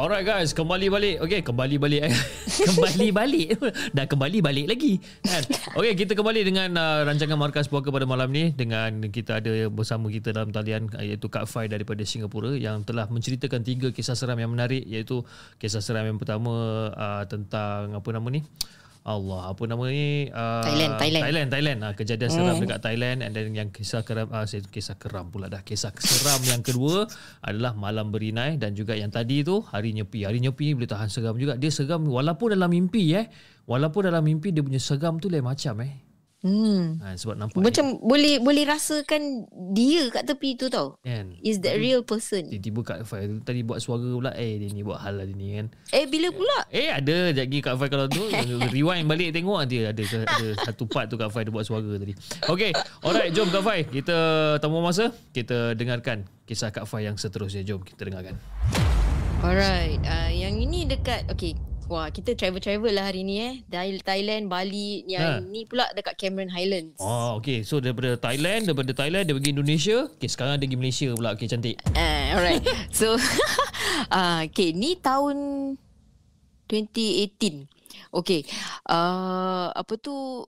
Alright guys, kembali balik. Okay, kembali balik. eh. kembali balik. Dah kembali balik lagi. Kan? Okay, kita kembali dengan uh, rancangan Markas Puaka pada malam ni. Dengan kita ada bersama kita dalam talian iaitu Kak Fai daripada Singapura yang telah menceritakan tiga kisah seram yang menarik iaitu kisah seram yang pertama uh, tentang apa nama ni? Allah apa nama ni? Uh, Thailand, Thailand. Thailand Thailand. Uh, kejadian seram dekat Thailand and then yang kisah keram uh, kisah keram pula dah. Kisah seram yang kedua adalah malam berinai dan juga yang tadi tu hari nyepi. Hari nyepi boleh tahan seram juga. Dia seram walaupun dalam mimpi eh. Walaupun dalam mimpi dia punya seram tu lain macam eh Hmm. ha, sebab nampak Macam boleh boleh rasakan dia kat tepi tu tau. dia, kan Is that real person? tiba-tiba Kak Fai tu tadi buat suara pula eh dia ni buat hal lah dia ni kan Eh bila pula? Eh ada Sekejap lagi Kak Fai kalau tu Rewind balik tengok nanti ada, ada satu part tu Kak Fai dia buat suara tadi Okay Alright jom Kak Fai Kita tanpa masa Kita dengarkan Kisah Kak Fai yang seterusnya Jom kita dengarkan Alright, uh, yang ini dekat okay. Wah, kita travel-travel lah hari ni eh. Thai- Thailand, Bali, yang Ha. ni pula dekat Cameron Highlands. Oh okay So daripada Thailand Daripada Thailand Dia pergi Indonesia Okay sekarang dia pergi Malaysia pula Okay cantik Uh, alright. so, uh, okay, ni tahun 2018. Okay, uh, apa tu?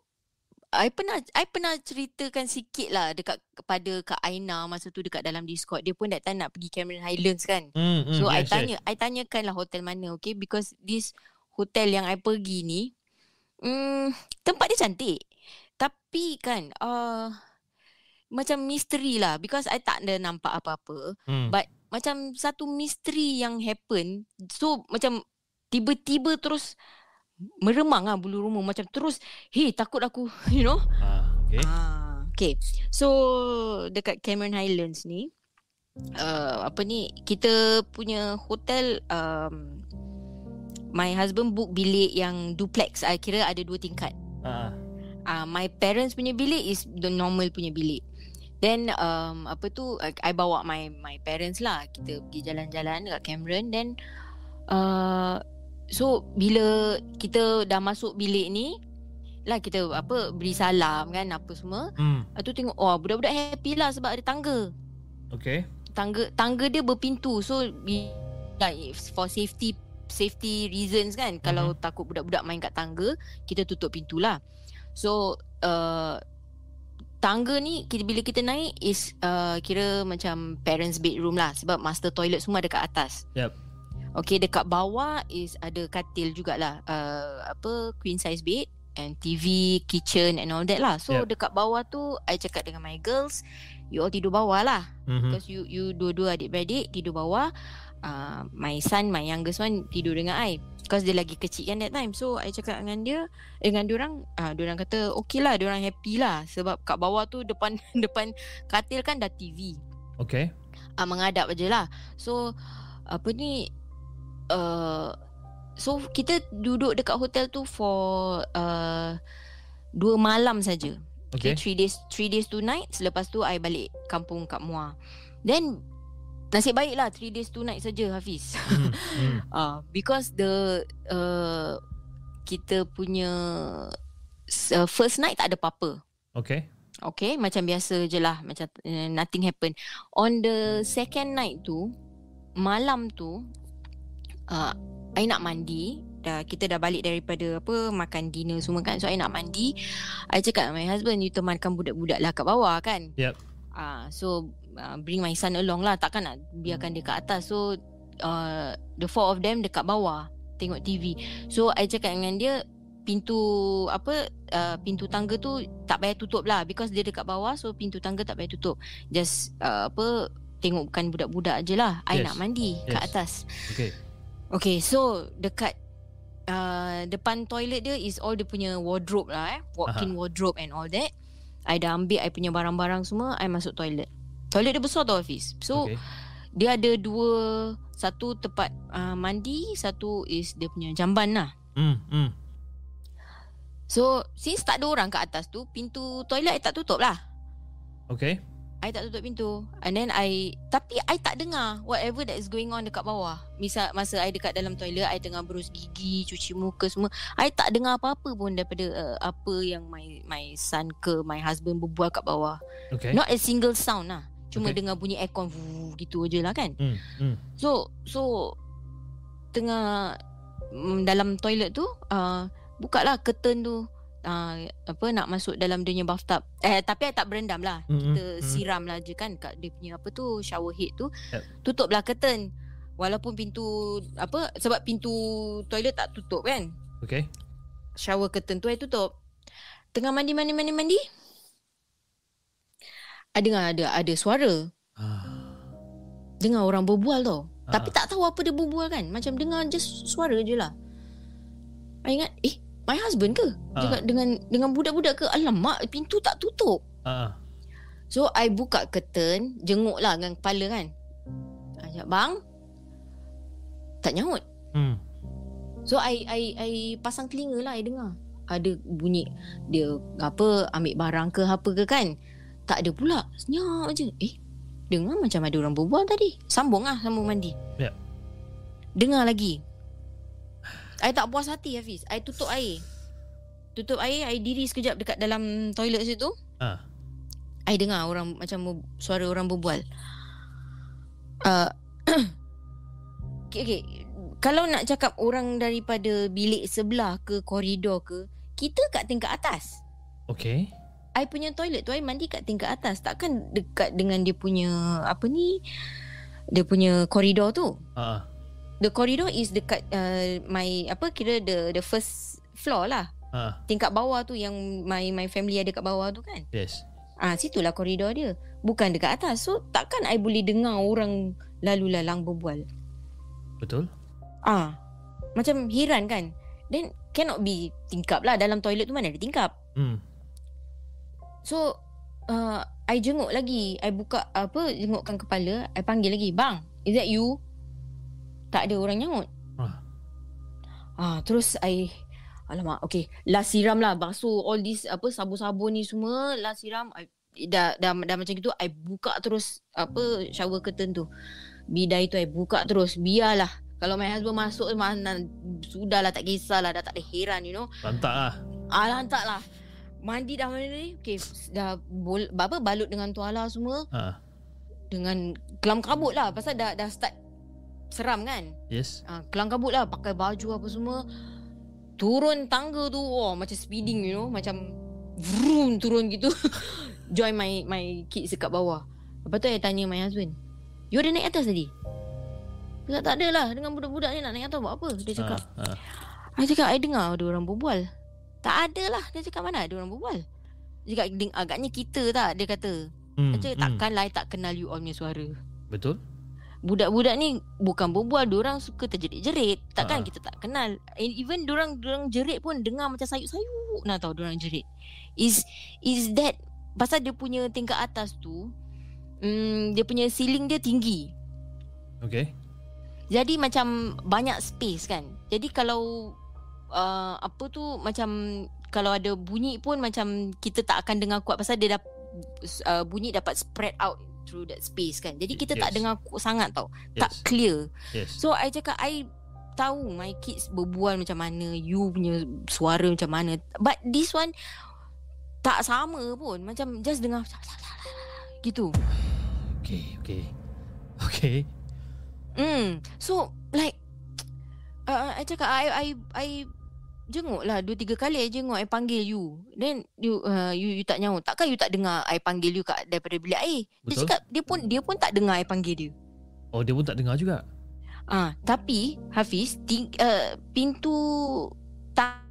I pernah I pernah ceritakan sikit lah dekat kepada Kak Aina masa tu dekat dalam Discord. Dia pun that time nak pergi Cameron Highlands kan. hmm, hmm, So I yes, tanya, I tanyakan lah hotel mana, okay? Because this hotel yang I pergi ni, hmm, tempat dia cantik. Tapi kan, uh, macam misteri lah. Because I tak ada nampak apa-apa. Hmm. But macam satu misteri yang happen. So macam tiba-tiba terus meremang lah bulu rumah macam terus hey takut aku you know Ah, okay. Ah, okay. So dekat Cameron Highlands ni uh, apa ni kita punya hotel um, my husband book bilik yang duplex. I kira ada dua tingkat. Ah, Uh, my parents punya bilik is the normal punya bilik. Then um, apa tu I, I bawa my my parents lah. Kita pergi jalan-jalan dekat Cameron then uh, so bila kita dah masuk bilik ni lah kita apa beri salam kan apa semua. hmm. Lepas tu tengok oh budak-budak happy lah sebab ada tangga. Okay. Tangga tangga dia berpintu. So we, like for safety safety reasons kan. Mm-hmm. Kalau takut budak-budak main kat tangga, kita tutup pintu lah. So uh, tangga ni kita bila kita naik is uh, kira macam parents bedroom lah sebab master toilet semua dekat atas. Yep. Okay dekat bawah is ada katil jugalah uh, apa queen size bed and TV, kitchen and all that lah. So Yep. dekat bawah tu I cakap dengan my girls, you all tidur bawah lah. Mm-hmm. Because you you dua-dua adik-beradik tidur bawah. Uh, my son, my youngest one tidur dengan I. Because dia lagi kecil kan that time. So I cakap dengan dia, dengan diorang, uh, diorang kata okay lah, diorang happy lah. Sebab kat bawah tu depan depan katil kan dah TV. Okay. uh, menghadap aje lah. So apa ni uh, so kita duduk dekat hotel tu for uh, dua malam saja. Okay. Okay, three days three days two nights. Lepas tu I balik kampung kat Muar. Then nasib baik lah three days two nights saja Hafiz. Hmm. Hmm. uh, because the uh, kita punya uh, first night tak ada apa-apa. Okay. Okay, macam biasa je lah. Macam uh, nothing happen. On the second night tu, malam tu, uh, I nak mandi. Dah, kita dah balik daripada apa makan dinner semua kan. So, I nak mandi. I cakap my husband, you temankan budak-budak lah kat bawah kan. Yep. Uh, so, uh, bring my son along lah. Takkan nak biarkan dia kat atas. So, uh, the four of them dekat bawah. Tengok TV. So, I cakap dengan dia, pintu apa uh, pintu tangga tu tak payah tutup lah because dia dekat bawah so pintu tangga tak payah tutup just uh, apa tengokkan budak-budak je lah I Yes. nak mandi kat Yes. atas Okay. Okay so dekat uh, depan toilet dia is all dia punya wardrobe lah eh walk-in wardrobe and all that I dah ambil I punya barang-barang semua I masuk toilet toilet dia besar tau Hafiz so okay. dia ada dua satu tempat uh, mandi satu is dia punya jamban lah Hmm. Hmm. So since tak ada orang kat atas tu Pintu toilet I tak tutup lah Okay. I tak tutup pintu And then I Tapi I tak dengar Whatever that is going on Dekat bawah Misal masa I dekat dalam toilet I tengah berus gigi Cuci muka semua I tak dengar apa-apa pun Daripada uh, Apa yang my My son ke My husband berbual kat bawah Okay. Not a single sound lah Cuma Okay. dengar bunyi aircon vuh, Gitu je lah kan Hmm. Hmm. So So Tengah mm, Dalam toilet tu uh, Buka lah curtain tu uh, Apa nak masuk dalam dia punya bathtub. Eh tapi I tak berendam lah. Mm-mm, Kita mm-mm. siram lah je kan Kat dia punya apa tu Shower head tu. Yep. Tutup lah curtain. Walaupun pintu Apa Sebab pintu toilet tak tutup kan. Okay. Shower curtain tu I tutup. Tengah mandi mandi mandi mandi. I dengar ada ada suara. Ah. Dengar orang berbual tau. Ah. Tapi tak tahu apa dia berbual kan. Macam dengar just suara je lah. I ingat Eh my husband ke? Ah. Cakap dengan dengan budak-budak ke? Alamak pintu tak tutup. Ah. So I buka curtain Jenguk lah dengan kepala kan. Cakap bang Tak nyaut Hmm. So I I I pasang telinga lah I dengar. Ada bunyi Dia apa Ambil barang ke apa ke kan. Tak ada pula. Senyap je Eh Dengar macam ada orang berbual tadi. Sambung lah Sambung mandi. Ya. Dengar lagi I tak puas hati Hafiz I tutup air Tutup air I diri sekejap dekat dalam toilet situ Ah. I dengar orang Macam suara orang berbual uh, okay, okay. Kalau nak cakap orang daripada bilik sebelah ke koridor ke Kita kat tingkat atas Okay. I punya toilet tu I mandi kat tingkat atas Takkan dekat dengan dia punya Apa ni Dia punya koridor tu Ah. The corridor is dekat uh, My Apa kira the the first floor lah Ah. Tingkat bawah tu Yang my my family ada kat bawah tu kan Yes. Ah, situlah koridor dia. Bukan dekat atas. So takkan I boleh dengar orang lalu lalang berbual. Betul? Ah, macam heran kan. Then cannot be tingkap lah dalam toilet tu mana ada tingkap. Hmm. So uh, I jenguk lagi. I buka apa jengukkan kepala. I panggil lagi. Bang, is that you? Tak ada orang nyangut. Ah. Ah, terus I Alamak, okay. Last siram lah. Basuh all this apa sabun-sabun ni semua. Last siram. I, dah, dah, dah macam gitu. I buka terus apa shower curtain tu. Bidai tu I buka terus. Biarlah. Kalau my husband masuk mana sudahlah tak kisahlah dah tak ada heran you know. Lantak lah. Ah lantak lah. Mandi dah mana ni? Okay, dah bol, apa balut dengan tuala semua Ha. dengan kelam kabut lah pasal dah dah start seram kan. Yes. Ah kelam kabut lah pakai baju apa semua. Turun tangga tu oh macam speeding you know macam vroom turun gitu. Join my my kids dekat bawah. Lepas tu saya tanya my husband. You ada naik atas tadi? Dia kata, tak ada lah Dengan budak-budak ni nak naik atas buat apa Dia cakap Ha. ha. I cakap I dengar ada orang berbual Tak ada lah Dia cakap mana ada orang berbual Dia cakap "Ding- agaknya kita tak Dia kata Hmm. Dia cakap takkan lah I tak kenal you all punya suara Betul? Budak-budak ni bukan berbual Diorang suka terjerit-jerit Takkan Ha. kita tak kenal And even diorang diorang jerit pun Dengar macam sayuk-sayuk Nak tahu diorang jerit Is is that Pasal dia punya tingkat atas tu mm, Dia punya ceiling dia tinggi Okay. Jadi macam banyak space kan. Jadi kalau uh, apa tu macam kalau ada bunyi pun macam kita tak akan dengar kuat pasal dia dah uh, bunyi dapat spread out through that space kan. Jadi kita tak Yes. dengar ku- sangat tau. Yes. Tak clear. Yes. So I cakap I tahu my kids berbual macam mana, you punya suara macam mana. But this one tak sama pun. Macam just dengar gitu. Okay. Okay. Okay. Hmm. So like uh, I cakap I I I jenguk lah dua tiga kali I jenguk I panggil you. Then you uh, you you tak nyaut. Takkan you tak dengar I panggil you kat daripada bilik air. Dia Betul. cakap dia pun dia pun tak dengar I panggil dia. Oh, dia pun tak dengar juga. Ah, tapi Hafiz ting, uh, pintu tak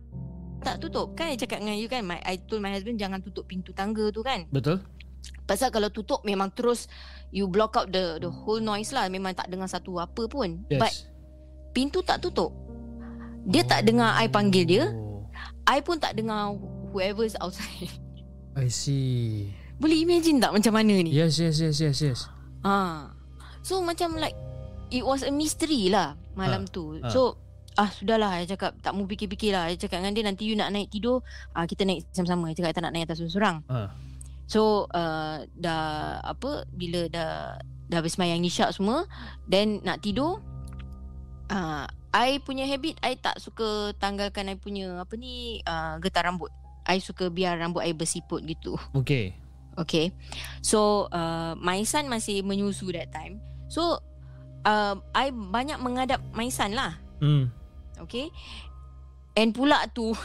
tak tutup kan I cakap dengan you kan my, I told my husband jangan tutup pintu tangga tu kan Betul? pasal kalau tutup memang terus you block out the the whole noise lah memang tak dengar satu apa pun Yes. but pintu tak tutup. Dia tak dengar I panggil dia. Oh, I pun tak dengar whoever is outside. I see. Boleh imagine tak macam mana ni? Yes, yes, yes, yes, yes. Ha. So macam like it was a mystery lah malam Ha, tu. ha. So ah sudahlah saya cakap tak mau fikir-fikir lah. Saya cakap dengan dia nanti you nak naik tidur, ah kita naik sama-sama. Saya cakap tak nak naik atas seorang. Ha. So uh, dah apa bila dah dah habis sembahyang isyak semua then nak tidur uh, I punya habit I tak suka tanggalkan I punya apa ni uh, getah rambut. I suka biar rambut I bersiput gitu. Okay. Okay. So uh, my son masih menyusu that time. So uh, I banyak mengadap my son lah. Hmm. Okay. And pula tu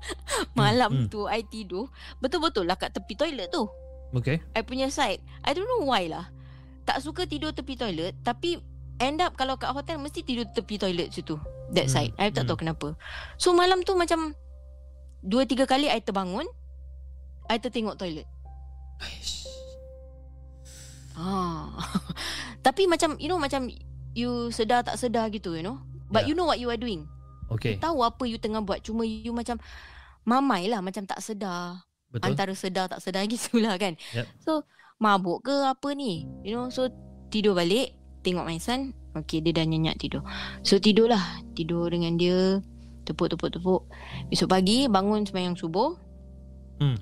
malam hmm. tu I tidur betul-betul lah kat tepi toilet tu. Okay. I punya side I don't know why lah Tak suka tidur tepi toilet Tapi End up kalau kat hotel Mesti tidur tepi toilet situ. That Hmm, side. I tak hmm. tahu kenapa. So malam tu macam Dua tiga kali I terbangun I tertengok toilet. Ah. Tapi macam You know macam You sedar tak sedar gitu you know? But Yeah. you know what you are doing. Okay. You tahu apa you tengah buat. Cuma you macam Mamai lah Macam tak sedar. Betul. Antara sedar tak sedar gitulah kan. Yep. So mabuk ke apa ni? You know So tidur balik Tengok my son Okay dia dah nyenyak tidur. So tidur lah Tidur dengan dia Tepuk-tepuk-tepuk. Besok pagi bangun sembahyang subuh. Hmm.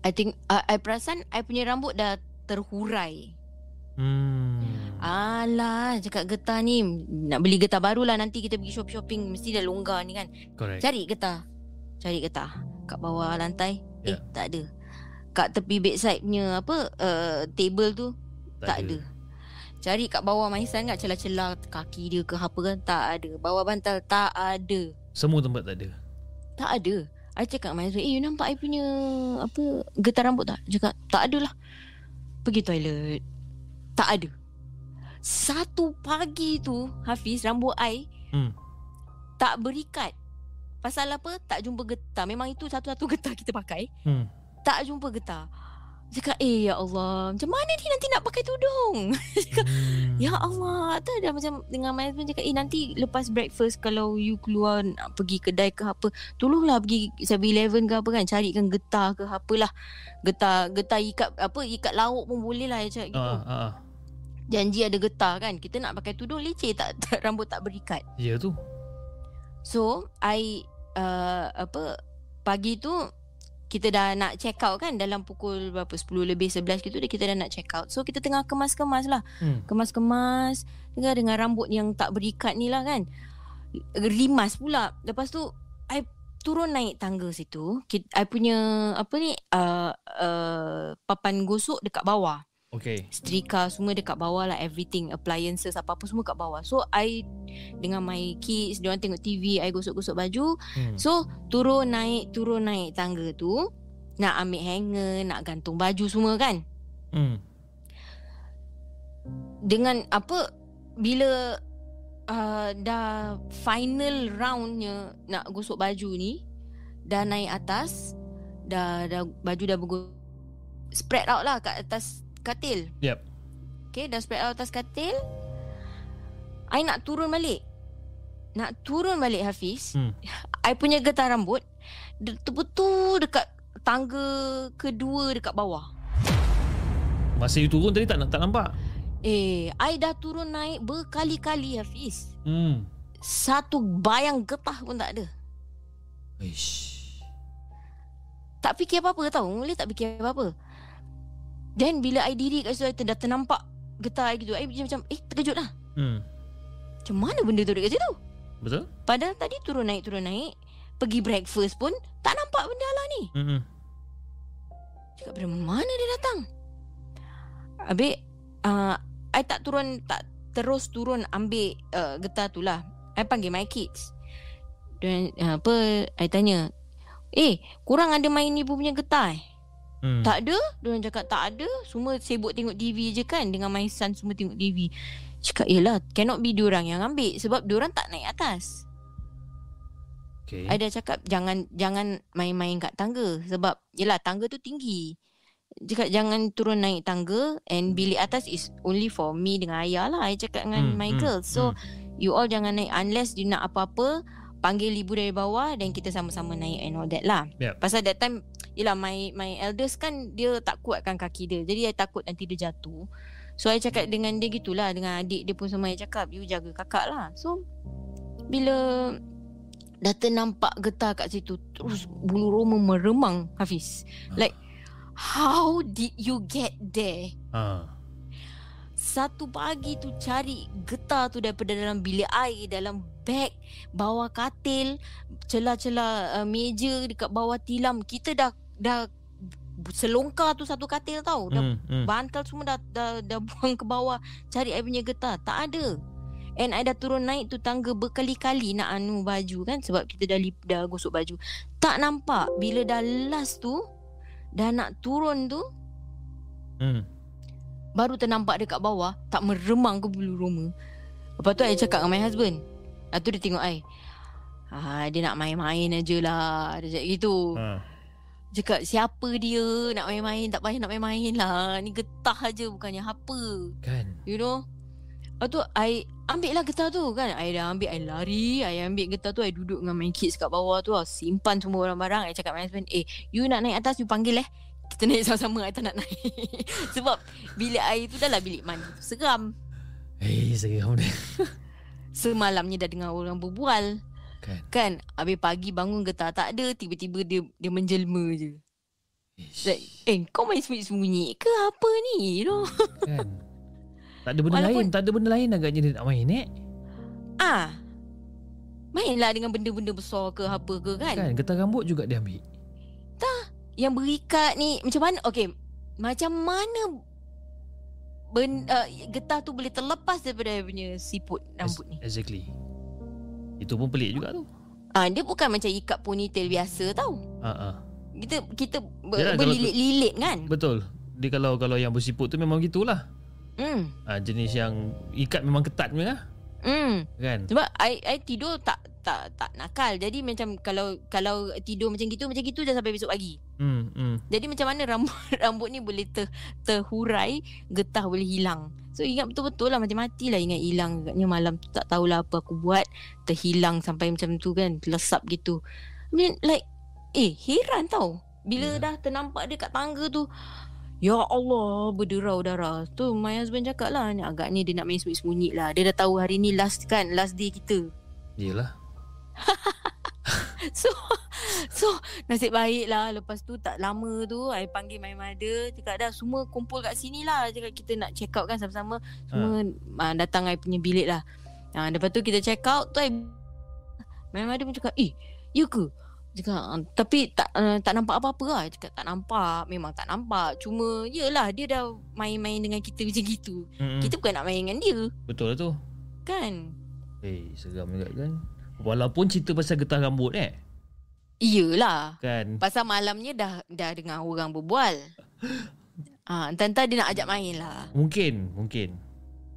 I think uh, I perasan I punya rambut dah terhurai. Hmm. Alah Cakap getah ni. Nak beli getah baru lah Nanti kita pergi shopping-shopping Mesti dah longgar ni kan. Correct. Cari getah. Cari getah. Kat bawah lantai. Eh Ya. tak ada. Kat tepi bedside punya Apa uh, Table tu Tak, ada. Cari kat bawah Maisan kat celah-celah Kaki dia ke apa kan Tak ada. Bawah bantal Tak ada. Semua tempat tak ada. Tak ada. I cakap dengan Maisan Eh you nampak I punya Apa Getah rambut tak? Dia Cakap tak ada lah. Pergi toilet. Tak ada. Satu pagi tu Hafiz rambut I Hmm. Tak berikat. Pasal apa? Tak jumpa getah Memang itu satu-satu getah kita pakai. Hmm. Tak jumpa getah Cakap eh ya Allah Macam mana ni nanti nak pakai tudung Cakap Hmm. Ya Allah Tak dah macam Dengan my husband cakap Eh nanti lepas breakfast Kalau you keluar Nak pergi kedai ke apa Tolonglah pergi 7-Eleven ke apa kan Carikan getah ke apalah Getah Getah ikat Apa Ikat lauk pun boleh lah Cakap gitu ah, ah. Janji ada getah kan Kita nak pakai tudung leceh tak, tak Rambut tak berikat Ya tu. So I uh, Apa Pagi tu kita dah nak check out kan dalam pukul berapa 10 lebih 11 gitu dah kita dah nak check out. So kita tengah kemas-kemas lah. Hmm. Kemas-kemas dengan dengan rambut yang tak berikat ni lah kan. Rimas pula. Lepas tu I turun naik tangga situ. I punya apa ni uh, uh, papan gosok dekat bawah. Okay. Setrika semua dekat bawah lah everything appliances apa-apa semua kat bawah. So I dengan my kids dia orang tengok TV, I gosok-gosok baju. Hmm. So turun naik turun naik tangga tu nak ambil hanger, nak gantung baju semua kan. Hmm. Dengan apa bila uh, dah final roundnya nak gosok baju ni dah naik atas dah dah baju dah bergosok spread out lah kat atas katil. Yep. Okay dah spread out atas katil. I nak turun balik. Nak turun balik Hafiz. Hmm. I punya getah rambut de- betul dekat tangga kedua dekat bawah. Masa you turun tadi tak tak nampak. Eh, I dah turun naik berkali-kali Hafiz. Hmm. Satu bayang getah pun tak ada. Ish. Tak fikir apa-apa tau. Boleh tak fikir apa-apa. Then bila I diri kat situ I dah ternampak getah I gitu. I macam eh terkejut lah. Hmm. Macam mana benda tu dekat situ? Betul? Padahal tadi turun naik turun naik pergi breakfast pun tak nampak benda lah ni. Hmm. Cakap dari mana dia datang? Habis uh, I tak turun tak terus turun ambil uh, getah tu lah. I panggil my kids. Dan uh, apa I tanya, "Eh, kurang ada main ibu punya getah eh?" Hmm. Tak ada. Diorang cakap tak ada. Semua sibuk tengok TV je kan dengan my son semua tengok TV. Cakap, "Yalah, cannot be diorang yang ambil sebab diorang tak naik atas." Okay. I dah cakap jangan jangan main-main kat tangga sebab yelah tangga tu tinggi. Cakap jangan turun naik tangga and bilik atas is only for me dengan ayah lah. I cakap dengan Hmm, my hmm, girls. So you all jangan naik unless you nak apa-apa panggil ibu dari bawah dan kita sama-sama naik and all that lah. Yep. Pasal that time yelah my my eldest kan dia tak kuatkan kaki dia. Jadi I takut nanti dia jatuh. So I cakap dengan dia gitulah dengan adik dia pun sama I cakap you jaga kakak lah. So bila dah ternampak getah kat situ terus bulu roma meremang Hafiz. Like how did you get there? Ah. Satu pagi tu cari getah tu daripada dalam bilik air, dalam beg, bawah katil, celah-celah uh, meja dekat bawah tilam. Kita dah dah selongkar tu satu katil tau. Dah Hmm. Hmm. bantal semua dah, dah dah buang ke bawah cari I punya getah. Tak ada. And I dah turun naik tu tangga berkali-kali nak anu baju kan sebab kita dah lip, dah gosok baju. Tak nampak. Bila dah last tu dah nak turun tu Hmm. Baru ternampak dekat bawah tak meremang ke bulu roma. Lepas tu I cakap dengan my husband. Lepas tu dia tengok I. Ah, dia nak main-main aje lah. Dia cakap gitu. Ah. Cakap siapa dia nak main-main. Tak payah nak main-main lah. Ni getah aje bukannya apa. Kan. You know Lepas tu I ambil lah getah tu kan I dah ambil I lari I ambil getah tu I duduk dengan my kids kat bawah tu lah. Simpan semua barang-barang I cakap dengan my husband Eh you nak naik atas You panggil eh Kita naik sama-sama I tak nak naik Sebab bilik air tu dah lah bilik mandi tu Seram Eh, seram dia. Semalamnya dah dengar orang berbual Kan. Kan Habis pagi bangun getah tak ada Tiba-tiba dia dia menjelma je Ish. like, Eh kau main sembunyi-sembunyi ke apa ni You know Kan. Tak ada benda Walaupun- lain, tak ada benda lain agaknya dia nak main eh. Ah Mainlah dengan benda-benda besar ke apa ke kan Kan, getah rambut juga dia ambil. Yang berikat ni macam mana okey macam mana ben, uh, getah tu boleh terlepas daripada punya siput rambut ni Exactly. Itu pun pelik juga tu. ah dia bukan macam ikat ponytail biasa tau Ah, ah. kita kita ber, tu- berlilit-lilit kan Betul. Dia kalau kalau yang bersiput tu memang gitulah. hmm Ah, jenis yang ikat memang ketat punya lah. hmm Kan? sebab I, I tidur tak tak tak nakal jadi macam kalau kalau tidur macam gitu macam gitu dah sampai besok pagi Hmm, hmm. Jadi macam mana rambut rambut ni boleh ter, terhurai, getah boleh hilang. So ingat betul-betul lah macam matilah ingat hilang agaknya malam tu tak tahulah apa aku buat terhilang sampai macam tu kan lesap gitu. I mean like eh heran tau bila Ya. dah ternampak dia kat tangga tu Ya Allah berderau darah Tu my husband cakap lah ni Agaknya dia nak main sembunyi-sembunyi lah Dia dah tahu hari ni last kan Last day kita Yelah. So So nasib baik lah Lepas tu tak lama tu I panggil my mother Cakap dah semua kumpul kat sini lah. Cakap kita nak check out kan sama-sama. Semua uh. datang I punya bilik lah. Uh, Lepas tu kita check out tu I My mother pun cakap Eh ya ke? Cakap "Ah, Tapi tak uh, tak nampak apa-apa lah. Cakap tak nampak. Memang tak nampak. Cuma Yelah dia dah Main-main dengan kita macam gitu. Hmm, Kita bukan nak main dengan dia. Betul lah tu. Kan? Eh, seram juga kan. Walaupun cerita pasal getah rambut eh. Iyalah Kan. Pasal malamnya dah dah dengar orang berbual. Ah, entah-entah dia nak ajak main lah. Mungkin, mungkin.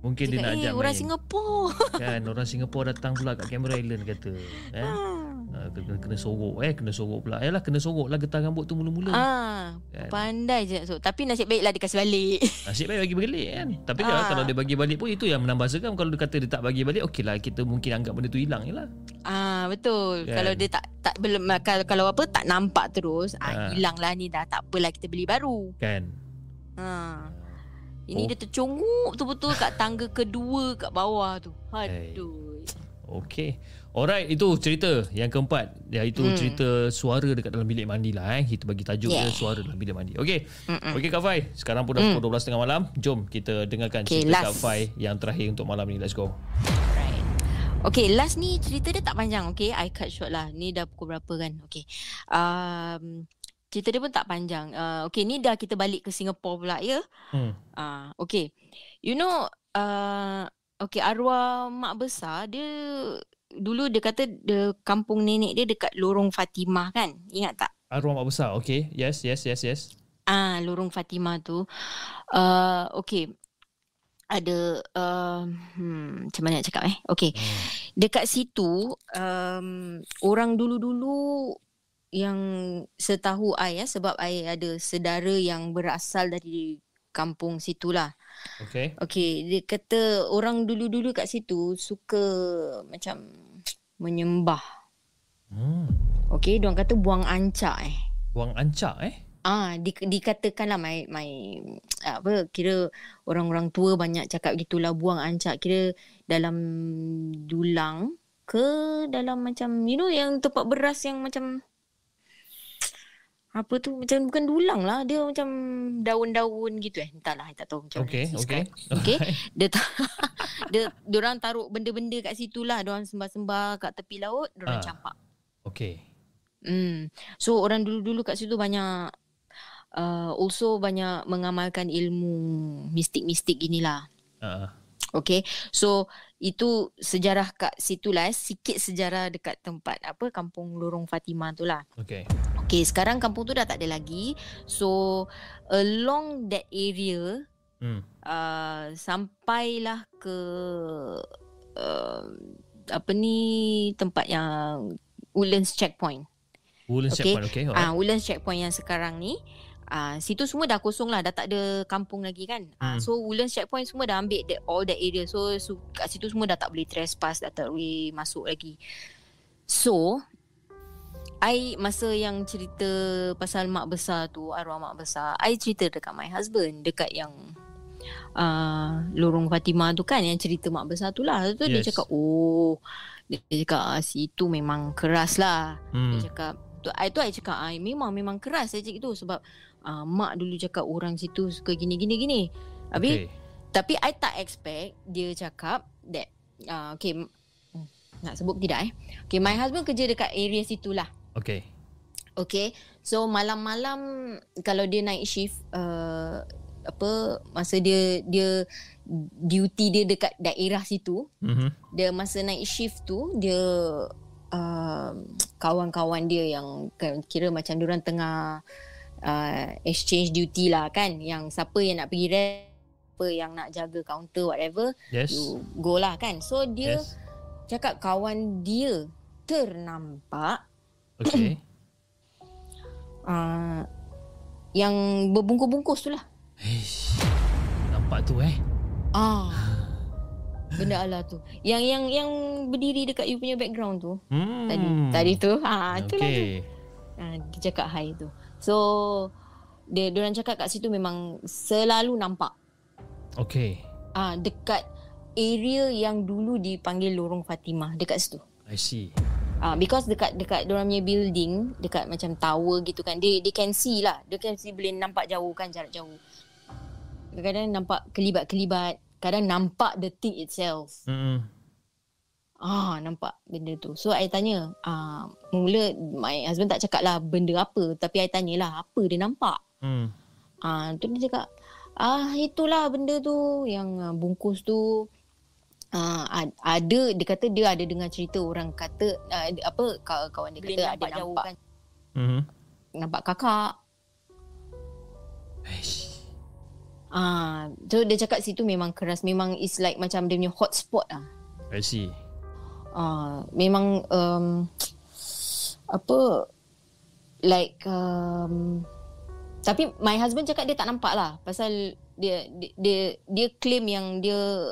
Mungkin dia Cakap, nak eh, ajak orang main. Singapura. Kan, orang Singapura datang pula kat Cameron Island kata. Eh? Ah. Ah, kena, kena sorok eh, kena sorok pula. Yalah, kena sorok lah getah rambut tu mula-mula. ah, Kan. pandai je. So, tapi nasib baiklah dia kasih balik. Nasib baik bagi balik kan. Tapi Ah. ah. kalau dia bagi balik pun itu yang menambah seram. Kalau dia kata dia tak bagi balik, okeylah kita mungkin anggap benda tu hilang je lah. ah, betul. Kan. Kalau dia tak tak belum kalau, kalau apa tak nampak terus, ah, Ah. hilang lah ni dah tak apalah kita beli baru. Kan. Ha. Ini Oh. dia tercunguk betul-betul kat tangga kedua kat bawah tu. Hey. Aduh. Okey. Alright, itu cerita yang keempat. Iaitu Hmm. cerita suara dekat dalam bilik mandi lah. Eh. Kita bagi tajuk Yeah. dia suara dalam bilik mandi. Okey. Mm-mm. Okey Kak Fai. Sekarang pun dah pukul 12.30 malam. Jom kita dengarkan Okay, cerita Kak last. Fai yang terakhir untuk malam ni. Let's go. Okay, last ni cerita dia tak panjang. Okay, I cut short lah. Ni dah pukul berapa kan? Okay. Um, cerita dia pun tak panjang. Uh, okay, ni dah kita balik ke Singapore pula ya. Hmm. Uh, okay. You know, uh, okay, arwah mak besar dia dulu dia kata dia kampung nenek dia dekat Lorong Fatimah kan? Ingat tak? Arwah mak besar. Okey. Yes, yes, yes, yes. Ah, Lorong Fatimah tu. Uh, okay. Ada uh, hmm, macam mana nak cakap eh? Okay. Hmm. Dekat situ um, orang dulu-dulu yang setahu I ya sebab I ada sedara yang berasal dari kampung situlah. Okey. Okay, dia kata orang dulu-dulu kat situ suka macam menyembah. Hmm. Okay, diorang kata buang ancak eh. Buang ancak eh. Ah, di, dikatakan lah my, my apa kira orang-orang tua banyak cakap gitulah buang ancak kira dalam dulang ke dalam macam you know yang tempat beras yang macam apa tu macam bukan dulang lah dia macam daun-daun gitu eh entahlah tak tahu macam mana okey. describe. okey dia ta- dia orang taruh benda-benda kat situ lah orang sembah-sembah kat tepi laut orang Ah. campak Okey. Hmm. So orang dulu-dulu kat situ banyak uh, also banyak mengamalkan ilmu mistik-mistik ginilah. Uh, Okay. So itu sejarah kat situ lah. eh. Sikit sejarah dekat tempat apa kampung Lorong Fatimah tu lah. okey. Okay sekarang kampung tu dah tak ada lagi. So along that area Hmm. uh, sampailah ke uh, apa ni tempat yang Woodlands Checkpoint. Woodlands Okey. checkpoint. Okey. Ah, uh, Woodlands checkpoint yang sekarang ni uh, situ semua dah kosong lah, dah tak ada kampung lagi kan. Uh, Hmm. so Woodlands checkpoint semua dah ambil that, all that area. So, so kat situ semua dah tak boleh trespass, dah tak boleh masuk lagi. So, I masa yang cerita pasal mak besar tu, arwah mak besar, I cerita dekat my husband, dekat yang uh, lorong Fatimah tu kan yang cerita mak besar tu lah. Tu yes. dia cakap, oh, dia, dia cakap situ memang keras lah. Hmm. Dia cakap tu I tu I cakap I memang memang keras saya cakap gitu sebab uh, mak dulu cakap orang situ suka gini gini gini. Habis Okey. tapi I tak expect dia cakap that uh, okay nak sebut tidak eh. Okay my husband kerja dekat area situ lah. Okey. Okay so malam-malam kalau dia naik shift uh, apa masa dia dia duty dia dekat daerah situ Mhm. dia masa naik shift tu dia uh, kawan-kawan dia yang kan- kira macam diorang tengah uh, exchange duty lah kan yang siapa yang nak pergi rest siapa yang nak jaga counter whatever Yes. you go lah kan so dia Yes. cakap kawan dia ternampak Okey. Uh, yang berbungkus-bungkus tu lah. Eish. Nampak tu eh. Ah. Benda ala tu. Yang yang yang berdiri dekat you punya background tu. Hmm. Tadi tadi tu. Ha, itulah tu. Okay. Ha, dia cakap hi tu. So dia orang cakap kat situ memang selalu nampak. Okay. Ah dekat area yang dulu dipanggil Lorong Fatimah dekat situ. I see. Ah because dekat dekat orang punya building, dekat macam tower gitu kan. They they can see lah. They can see boleh nampak jauh kan jarak jauh. Kadang-kadang nampak kelibat-kelibat, kadang nampak the thing itself. Hmm. Ah nampak benda tu. So I tanya, ah mula my husband tak cakap lah benda apa, tapi I tanyalah apa dia nampak. Hmm. Ah tu dia cakap, ah itulah benda tu yang uh, bungkus tu Uh, ada dia kata dia ada dengar cerita orang kata uh, apa kawan dia kata ada nampak kan. Hmm. nampak kakak Eish. ah so dia cakap situ memang keras memang is like macam dia punya hotspot ah I see. Uh, memang um, apa like um, tapi my husband cakap dia tak nampak lah pasal dia dia dia, dia claim yang dia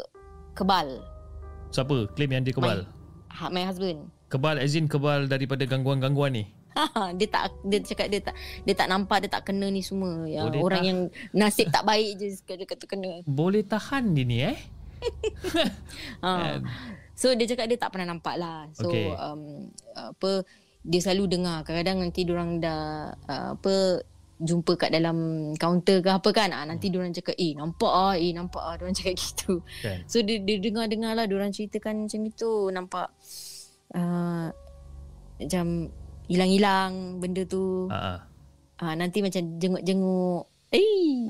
kebal Siapa claim yang dia kebal? my, my husband Kebal as in kebal daripada gangguan-gangguan ni. dia tak dia cakap dia tak dia tak nampak dia tak kena ni semua ya dia orang tak- yang nasib tak baik je dia kata kena Boleh tahan dia ni eh? ha. So dia cakap dia tak pernah nampak lah so Okay. um, apa dia selalu dengar kadang-kadang nanti orang dah uh, apa jumpa kat dalam kaunter ke apa kan ah nanti Hmm. orang cakap eh nampak ah eh nampak ah orang cakap gitu Kan? so dia, dia dengar-dengar lah orang ceritakan macam itu nampak uh, macam hilang-hilang benda tu ah. ah nanti macam jenguk-jenguk eh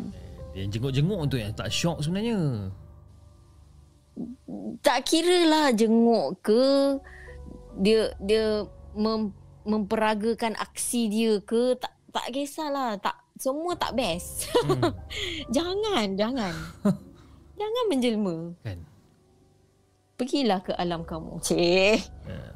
Yang jenguk-jenguk tu yang tak syok sebenarnya. Tak kira lah jenguk ke dia dia mem, memperagakan aksi dia ke tak tak kisahlah. Tak semua tak best. Hmm. jangan jangan. Jangan menjelma. Kan? pergilah ke alam kamu cih Uh,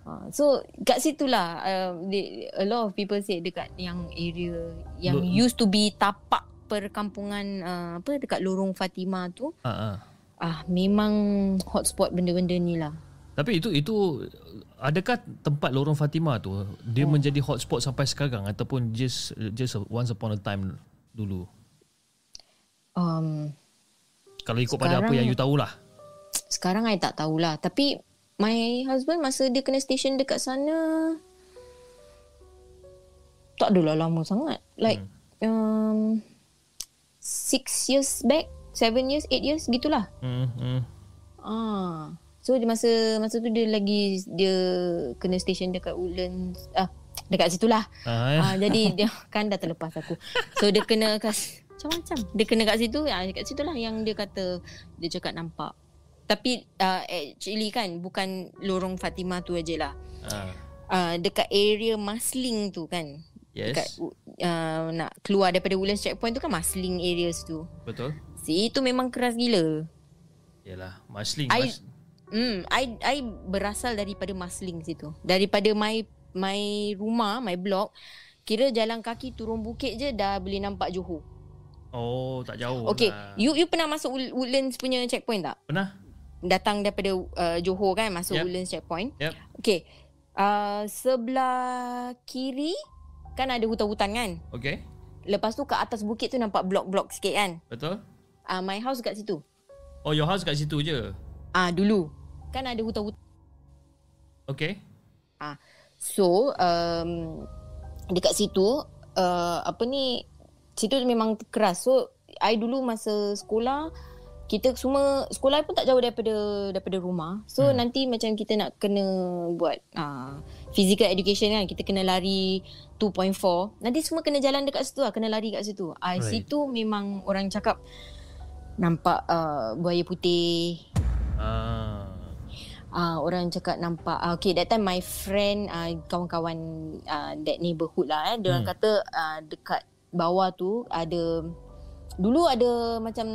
Ha, so kat situlah um, they, a lot of people say dekat yang area yang Lo- used to be tapak perkampungan uh, apa dekat lorong Fatimah tu ah, ah. memang hotspot benda-benda ni lah Tapi itu itu adakah tempat lorong Fatimah tu dia Hmm. menjadi hotspot sampai sekarang ataupun just just once upon a time dulu? um, Kalau ikut pada apa Sekarang- yang you tahulah. Sekarang I tak tahulah Tapi My husband masa dia kena station dekat sana Tak adalah lama sangat Like um, Six years back Seven years, eight years gitulah Hmm, hmm. ah. So dia masa masa tu dia lagi Dia kena station dekat Woodlands ah, Dekat situlah Ah, eh. ah, Jadi dia kan dah terlepas aku So dia kena kas Macam-macam Dia kena kat situ ah, Kat situ lah yang dia kata Dia cakap nampak Tapi uh, actually kan Bukan lorong Fatimah tu aje lah Ah, uh, Dekat area Masling tu kan yes. Dekat uh, Nak keluar daripada Woodlands checkpoint tu kan Masling areas tu Betul. Itu memang keras gila Yalah, Masling. I- Mas, Hmm, I I berasal daripada Masling situ. Daripada my my rumah, my block, kira jalan kaki turun bukit je dah boleh nampak Johor. oh, tak jauh. Okay, lah. you you pernah masuk Wood- Woodlands punya checkpoint tak? Pernah? Datang daripada uh, Johor kan masuk Yep. Woodlands checkpoint. Yep. Okay. Uh, sebelah kiri kan ada hutan-hutan kan. Okay. Lepas tu ke atas bukit tu nampak blok-blok sikit kan. Betul? Uh, my house kat situ. Oh, your house kat situ je. Ah uh, dulu kan ada hutan-hutan Okay. Ah, so um, dekat situ uh, apa ni situ memang keras. So I dulu masa sekolah kita semua sekolah pun tak jauh daripada daripada rumah. So hmm. nanti macam kita nak kena buat uh, physical education kan, kita kena lari 2.4. Nanti semua kena jalan dekat situ lah, kena lari kat situ. Ah Right. situ memang orang cakap nampak uh, buaya putih, Ah. uh, orang cakap nampak uh, okay that time my friend uh, kawan-kawan uh, that neighborhood lah eh dia orang Hmm. kata uh, dekat bawah tu ada dulu ada macam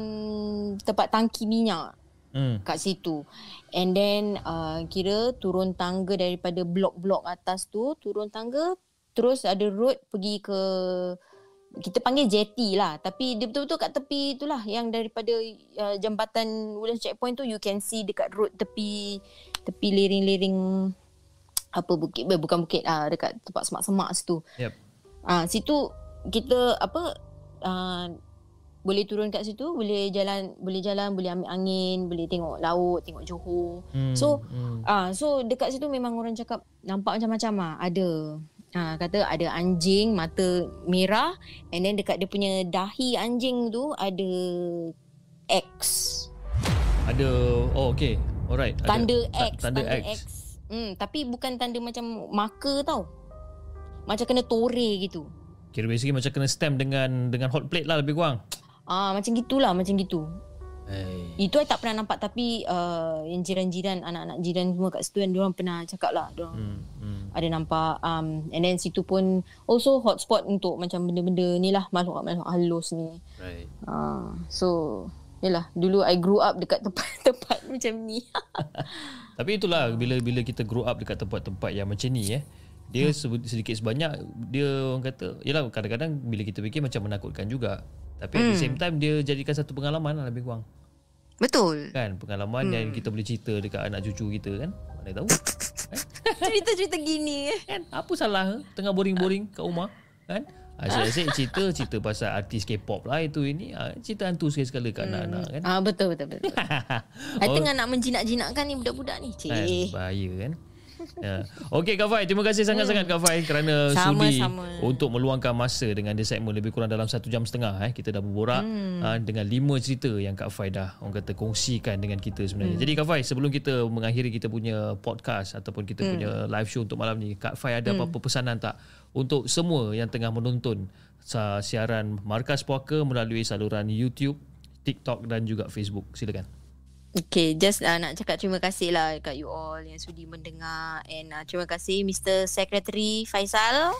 tempat tangki minyak Hmm. kat situ and then uh, kira turun tangga daripada blok-blok atas tu turun tangga terus ada road pergi ke kita panggil jetty lah tapi dia betul-betul kat tepi itulah yang daripada uh, jambatan Woodlands checkpoint tu you can see dekat road tepi tepi liring-liring apa bukit eh, bukan bukit ah dekat tempat semak-semak situ. Yep. Ah situ kita apa uh, boleh turun kat situ, boleh jalan boleh jalan, boleh ambil angin, boleh tengok laut, tengok Johor. Hmm, So hmm. ah so dekat situ memang orang cakap nampak macam-macam ah. Ada Ha, kata ada anjing mata merah and then dekat dia punya dahi anjing tu ada X. ada oh okay. Alright. Ada Tanda ta- X. Tanda, X. X. Hmm, tapi bukan tanda macam marker tau. Macam kena tore gitu. Kira basically macam kena stamp dengan dengan hot plate lah lebih kurang. Ah macam gitulah macam gitu. Hey. Itu I tak pernah nampak tapi uh, yang jiran-jiran anak-anak jiran semua kat situ kan dia orang pernah cakap lah dia orang Hmm, hmm. ada nampak um, and then situ pun also hotspot untuk macam benda-benda ni lah makhluk-makhluk halus ni. Right. Ah so Yalah, dulu I grew up dekat tempat-tempat macam ni. Tapi itulah bila bila kita grow up dekat tempat-tempat yang macam ni eh. Dia se- sedikit sebanyak dia orang kata yalah kadang-kadang bila kita fikir macam menakutkan juga. Tapi at the same time dia jadikan satu pengalaman lah lebih kurang. Betul. Kan pengalaman yang kita boleh cerita dekat anak cucu kita kan. Mana tahu. Cerita-cerita gini eh. Kan apa salah eh? tengah boring-boring kat rumah kan. Asyik-asyik cerita cerita pasal artis K-pop lah itu ini ah, cerita hantu sekali-sekala kat anak-anak kan. Ah betul betul betul. I tengah nak menjinak-jinakkan ni budak-budak ni. Kan, Cik. bahaya kan. Ya. Okey Kak Fai, terima kasih sangat-sangat Kak Fai kerana Sama, sudi sama. untuk meluangkan masa dengan dia segmen lebih kurang dalam satu jam setengah. Eh. Kita dah berborak hmm. uh, dengan lima cerita yang Kak Fai dah orang kata kongsikan dengan kita sebenarnya. Hmm. Jadi Kak Fai, sebelum kita mengakhiri kita punya podcast ataupun kita hmm. punya live show untuk malam ni, Kak Fai ada hmm. apa-apa pesanan tak untuk semua yang tengah menonton siaran Markas Puaka melalui saluran YouTube, TikTok dan juga Facebook. Silakan. Okay, just uh, nak cakap terima kasih lah kat you all yang sudi mendengar and uh, terima kasih Mr. Secretary Faisal.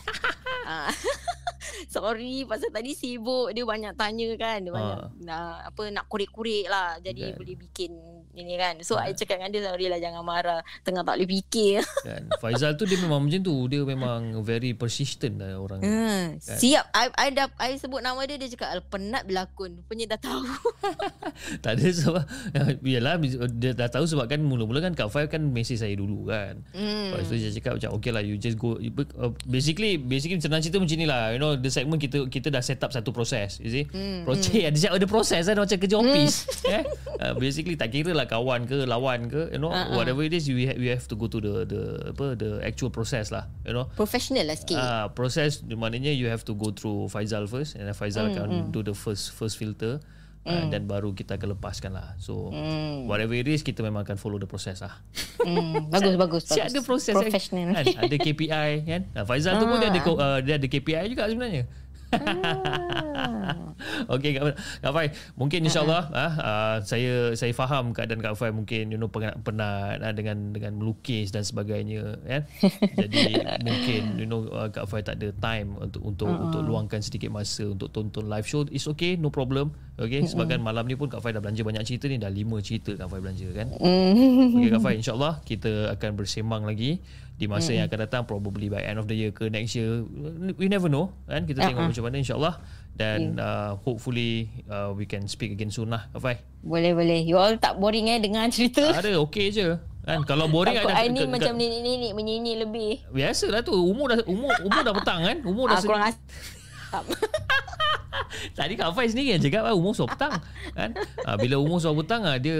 uh, sorry pasal tadi sibuk dia banyak tanya kan, dia banyak uh, apa nak kurik-kurik lah jadi Kan. boleh bikin ini kan. So I cakap dengan dia sorry lah jangan marah tengah tak boleh fikir. Kan? Faizal tu dia memang macam tu. Dia memang very persistent lah orang. ni. Hmm, siap. I, I, dah, I sebut nama dia, dia cakap "Al, penat berlakon. Rupanya dah tahu. tak ada sebab Yalah Dia dah tahu sebab kan Mula-mula kan Kak Fai kan Mesej saya dulu kan Hmm. Lepas tu dia cakap macam Okay lah you just go you- uh, Basically Basically senang cerita macam ni lah You know The segment kita Kita dah set up satu proses You see Hmm, Proses Ada siap ada proses kan Macam kerja office eh? uh, Basically tak kira lah Kawan ke Lawan ke You know Uh-uh. Whatever it is You have, you have to go to the the Apa The actual process lah You know Professional lah sikit. Ah, proses di maknanya you have to go through Faizal first and then Faizal Hmm, akan do the first first filter uh, dan baru kita akan lepaskan lah. So Hmm. whatever it is kita memang akan follow the process lah. Hmm, bagus, bagus, Si bagus. ada proses Professional. Kan? Ada KPI kan. Nah, Faizal tu pun dia ada uh, dia ada KPI juga sebenarnya. Okey Kak, Kak Fai mungkin insyaallah ah. uh, saya saya faham keadaan Kak Fai. Mungkin you know penat-penat ah, dengan dengan melukis dan sebagainya kan? Jadi mungkin you know uh, Kak Fai tak ada time untuk untuk uh-huh. untuk luangkan sedikit masa untuk tonton live show. It's okay no problem. Okey sebabkan malam ni pun Kak Fai dah belanja banyak cerita ni. Dah lima cerita Kak Fai belanja kan? Okey Kak Fai insyaallah kita akan bersemang lagi di masa yang akan datang probably by end of the year ke next year we never know kan kita tengok macam mana insyaallah dan uh, hopefully uh, we can speak again soon lah Kak Fai Boleh, boleh. You all tak boring eh dengar cerita? ada okey je kan kalau boring Takut ada I ni macam nenek-nenek menyanyi lebih. biasalah tu umur dah umur umur dah petang kan umur dah Ah, kurang as- Tadi Kak Faiz sendiri yang cakap ah, umur suara petang kan. Ah, bila umur suara petang dia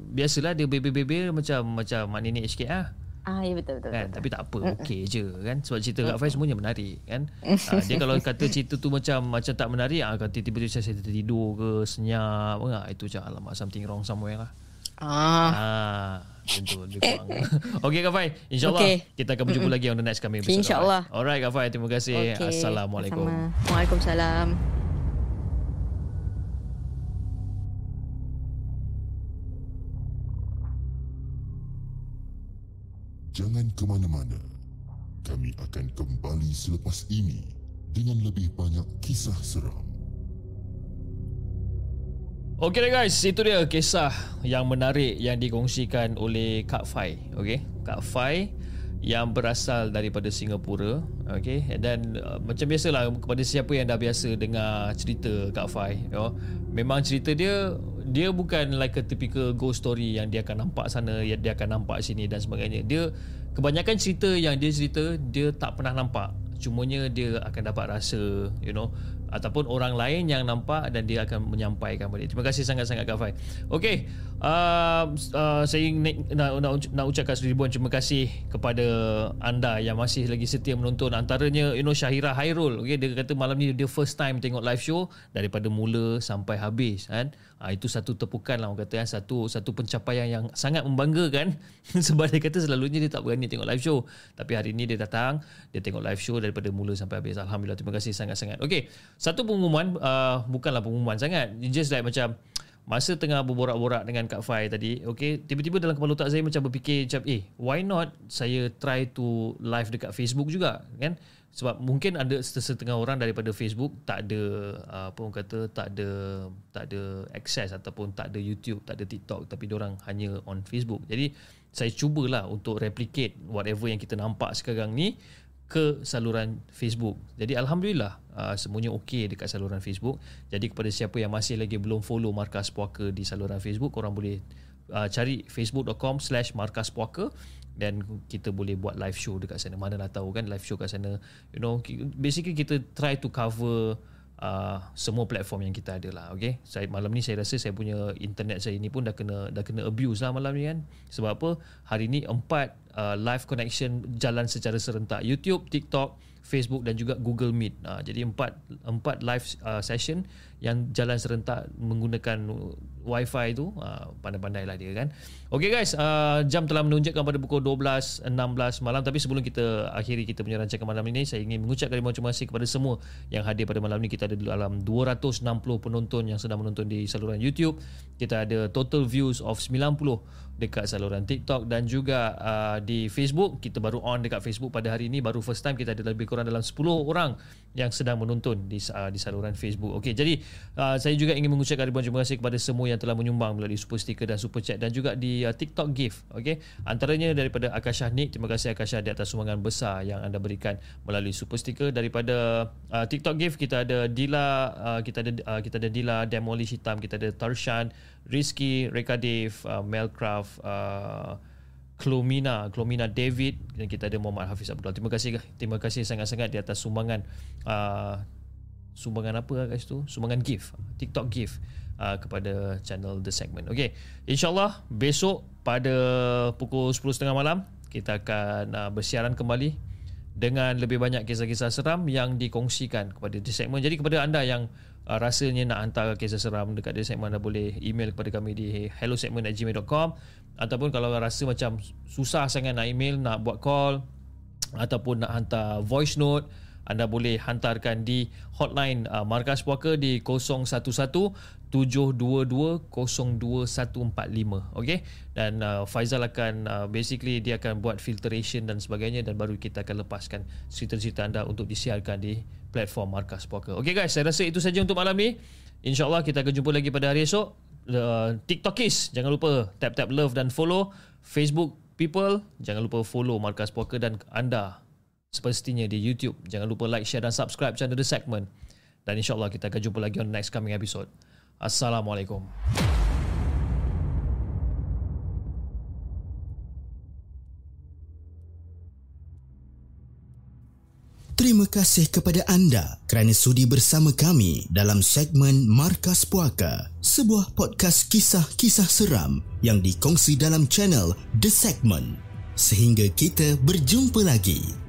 biasalah dia bebel-bebel macam macam mak nenek sikit ah. Ah, ya betul betul. kan betul. tapi tak apa okey je kan sebab cerita Kak Faiz semuanya menarik kan ha, dia kalau kata cerita tu macam macam tak menarik ah kata tiba-tiba saya tertidur ke senyap ah itu macam alamak something wrong somewhere lah Ah, ah Tentu lebih kurang Okey Kak Fai InsyaAllah Okey. Kita akan berjumpa lagi On the next kami episode InsyaAllah. Alright Kak Fai Terima kasih okey. Assalamualaikum Sama. Waalaikumsalam. Jangan ke mana-mana. Kami akan kembali selepas ini dengan lebih banyak kisah seram. Okey guys, itu dia kisah yang menarik yang dikongsikan oleh Kak Fai. Okey, Kak Fai yang berasal daripada Singapura okay dan uh, macam biasalah kepada siapa yang dah biasa dengar cerita Kak Fai you know, memang cerita dia dia bukan like a typical ghost story yang dia akan nampak sana yang dia akan nampak sini dan sebagainya. Dia kebanyakan cerita yang dia cerita dia tak pernah nampak. Cumanya dia akan dapat rasa you know ataupun orang lain yang nampak dan dia akan menyampaikan balik. Terima kasih sangat-sangat Kak Fai. Okey, uh, uh, saya ingin nak, nak, nak ucapkan seribuan terima kasih kepada anda yang masih lagi setia menonton antaranya you know Syahira Hairul. Okey, dia kata malam ni dia first time tengok live show daripada mula sampai habis kan. Ha, itu satu tepukan lah orang kata kan. Satu, satu pencapaian yang sangat membanggakan. Sebab dia kata selalunya dia tak berani tengok live show. Tapi hari ini dia datang. Dia tengok live show daripada mula sampai habis. Alhamdulillah. Terima kasih sangat-sangat. Okay. Satu pengumuman. Uh, bukanlah pengumuman sangat. Just like macam... Masa tengah berborak-borak dengan Kak Fai tadi, okay, tiba-tiba dalam kepala otak saya macam berfikir macam, eh, why not saya try to live dekat Facebook juga, kan? sebab mungkin ada setengah orang daripada Facebook tak ada uh, apa orang kata tak ada tak ada access ataupun tak ada YouTube tak ada TikTok tapi orang hanya on Facebook jadi saya cubalah untuk replicate whatever yang kita nampak sekarang ni ke saluran Facebook jadi alhamdulillah uh, semuanya okey dekat saluran Facebook. Jadi kepada siapa yang masih lagi belum follow markas puaka di saluran Facebook korang boleh uh, cari facebook.com slash markas puaka dan kita boleh buat live show dekat sana. Mana lah tahu kan live show kat sana. You know basically kita try to cover uh, semua platform yang kita ada lah okay? Saya malam ni saya rasa saya punya internet saya ni pun dah kena dah kena abuse lah malam ni kan? Sebab apa? Hari ni empat uh, live connection jalan secara serentak. YouTube TikTok Facebook dan juga Google Meet. Uh, jadi empat empat live uh, session yang jalan serentak menggunakan wifi tu uh, pandai-pandai lah dia kan. Ok guys uh, jam telah menunjukkan pada pukul 12.16 malam. Tapi sebelum kita akhiri kita punya rancangan malam ini saya ingin mengucapkan terima kasih kepada semua yang hadir pada malam ini. Kita ada dalam 260 penonton yang sedang menonton di saluran YouTube. Kita ada total views of 90 dekat saluran TikTok dan juga uh, di Facebook. Kita baru on dekat Facebook pada hari ini. Baru first time kita ada lebih kurang dalam 10 orang yang sedang menonton di uh, di saluran Facebook. Okey jadi uh, saya juga ingin mengucapkan ribuan terima kasih kepada semua yang telah menyumbang melalui super sticker dan super chat dan juga di uh, TikTok gift. Okey antaranya daripada Akasha Nick terima kasih Akasha di atas sumbangan besar yang anda berikan melalui super sticker daripada uh, TikTok gift kita ada Dila uh, kita ada uh, kita ada Dila Demolish Hitam kita ada Tarshan Rizky Reka Dave uh, Melcraft uh, Klomina, Klomina David dan kita ada Muhammad Hafiz Abdul. Terima kasih terima kasih sangat-sangat di atas sumbangan uh, sumbangan apa guys tu? Sumbangan gift, TikTok gift uh, kepada channel The Segment. Okey, insyaallah besok pada pukul 10.30 malam kita akan uh, bersiaran kembali dengan lebih banyak kisah-kisah seram yang dikongsikan kepada The Segment. Jadi kepada anda yang uh, rasanya nak hantar kisah seram dekat dia segmen anda boleh email kepada kami di hellosegment@gmail.com ataupun kalau rasa macam susah sangat nak email nak buat call ataupun nak hantar voice note anda boleh hantarkan di hotline uh, Markas Puaka di 011 722 02145 okey dan uh, Faizal akan uh, basically dia akan buat filtration dan sebagainya dan baru kita akan lepaskan cerita-cerita anda untuk disiarkan di platform Markas Poker. Okey guys, saya rasa itu saja untuk malam ni. InsyaAllah kita akan jumpa lagi pada hari esok. Uh, TikTok Kiss, jangan lupa tap-tap love dan follow. Facebook people, jangan lupa follow Markas Poker dan anda sepertinya di YouTube. Jangan lupa like, share dan subscribe channel The Segment. Dan insyaAllah kita akan jumpa lagi on next coming episode. Assalamualaikum. Terima kasih kepada anda kerana sudi bersama kami dalam segmen Markas Puaka, sebuah podcast kisah-kisah seram yang dikongsi dalam channel The Segment. Sehingga kita berjumpa lagi.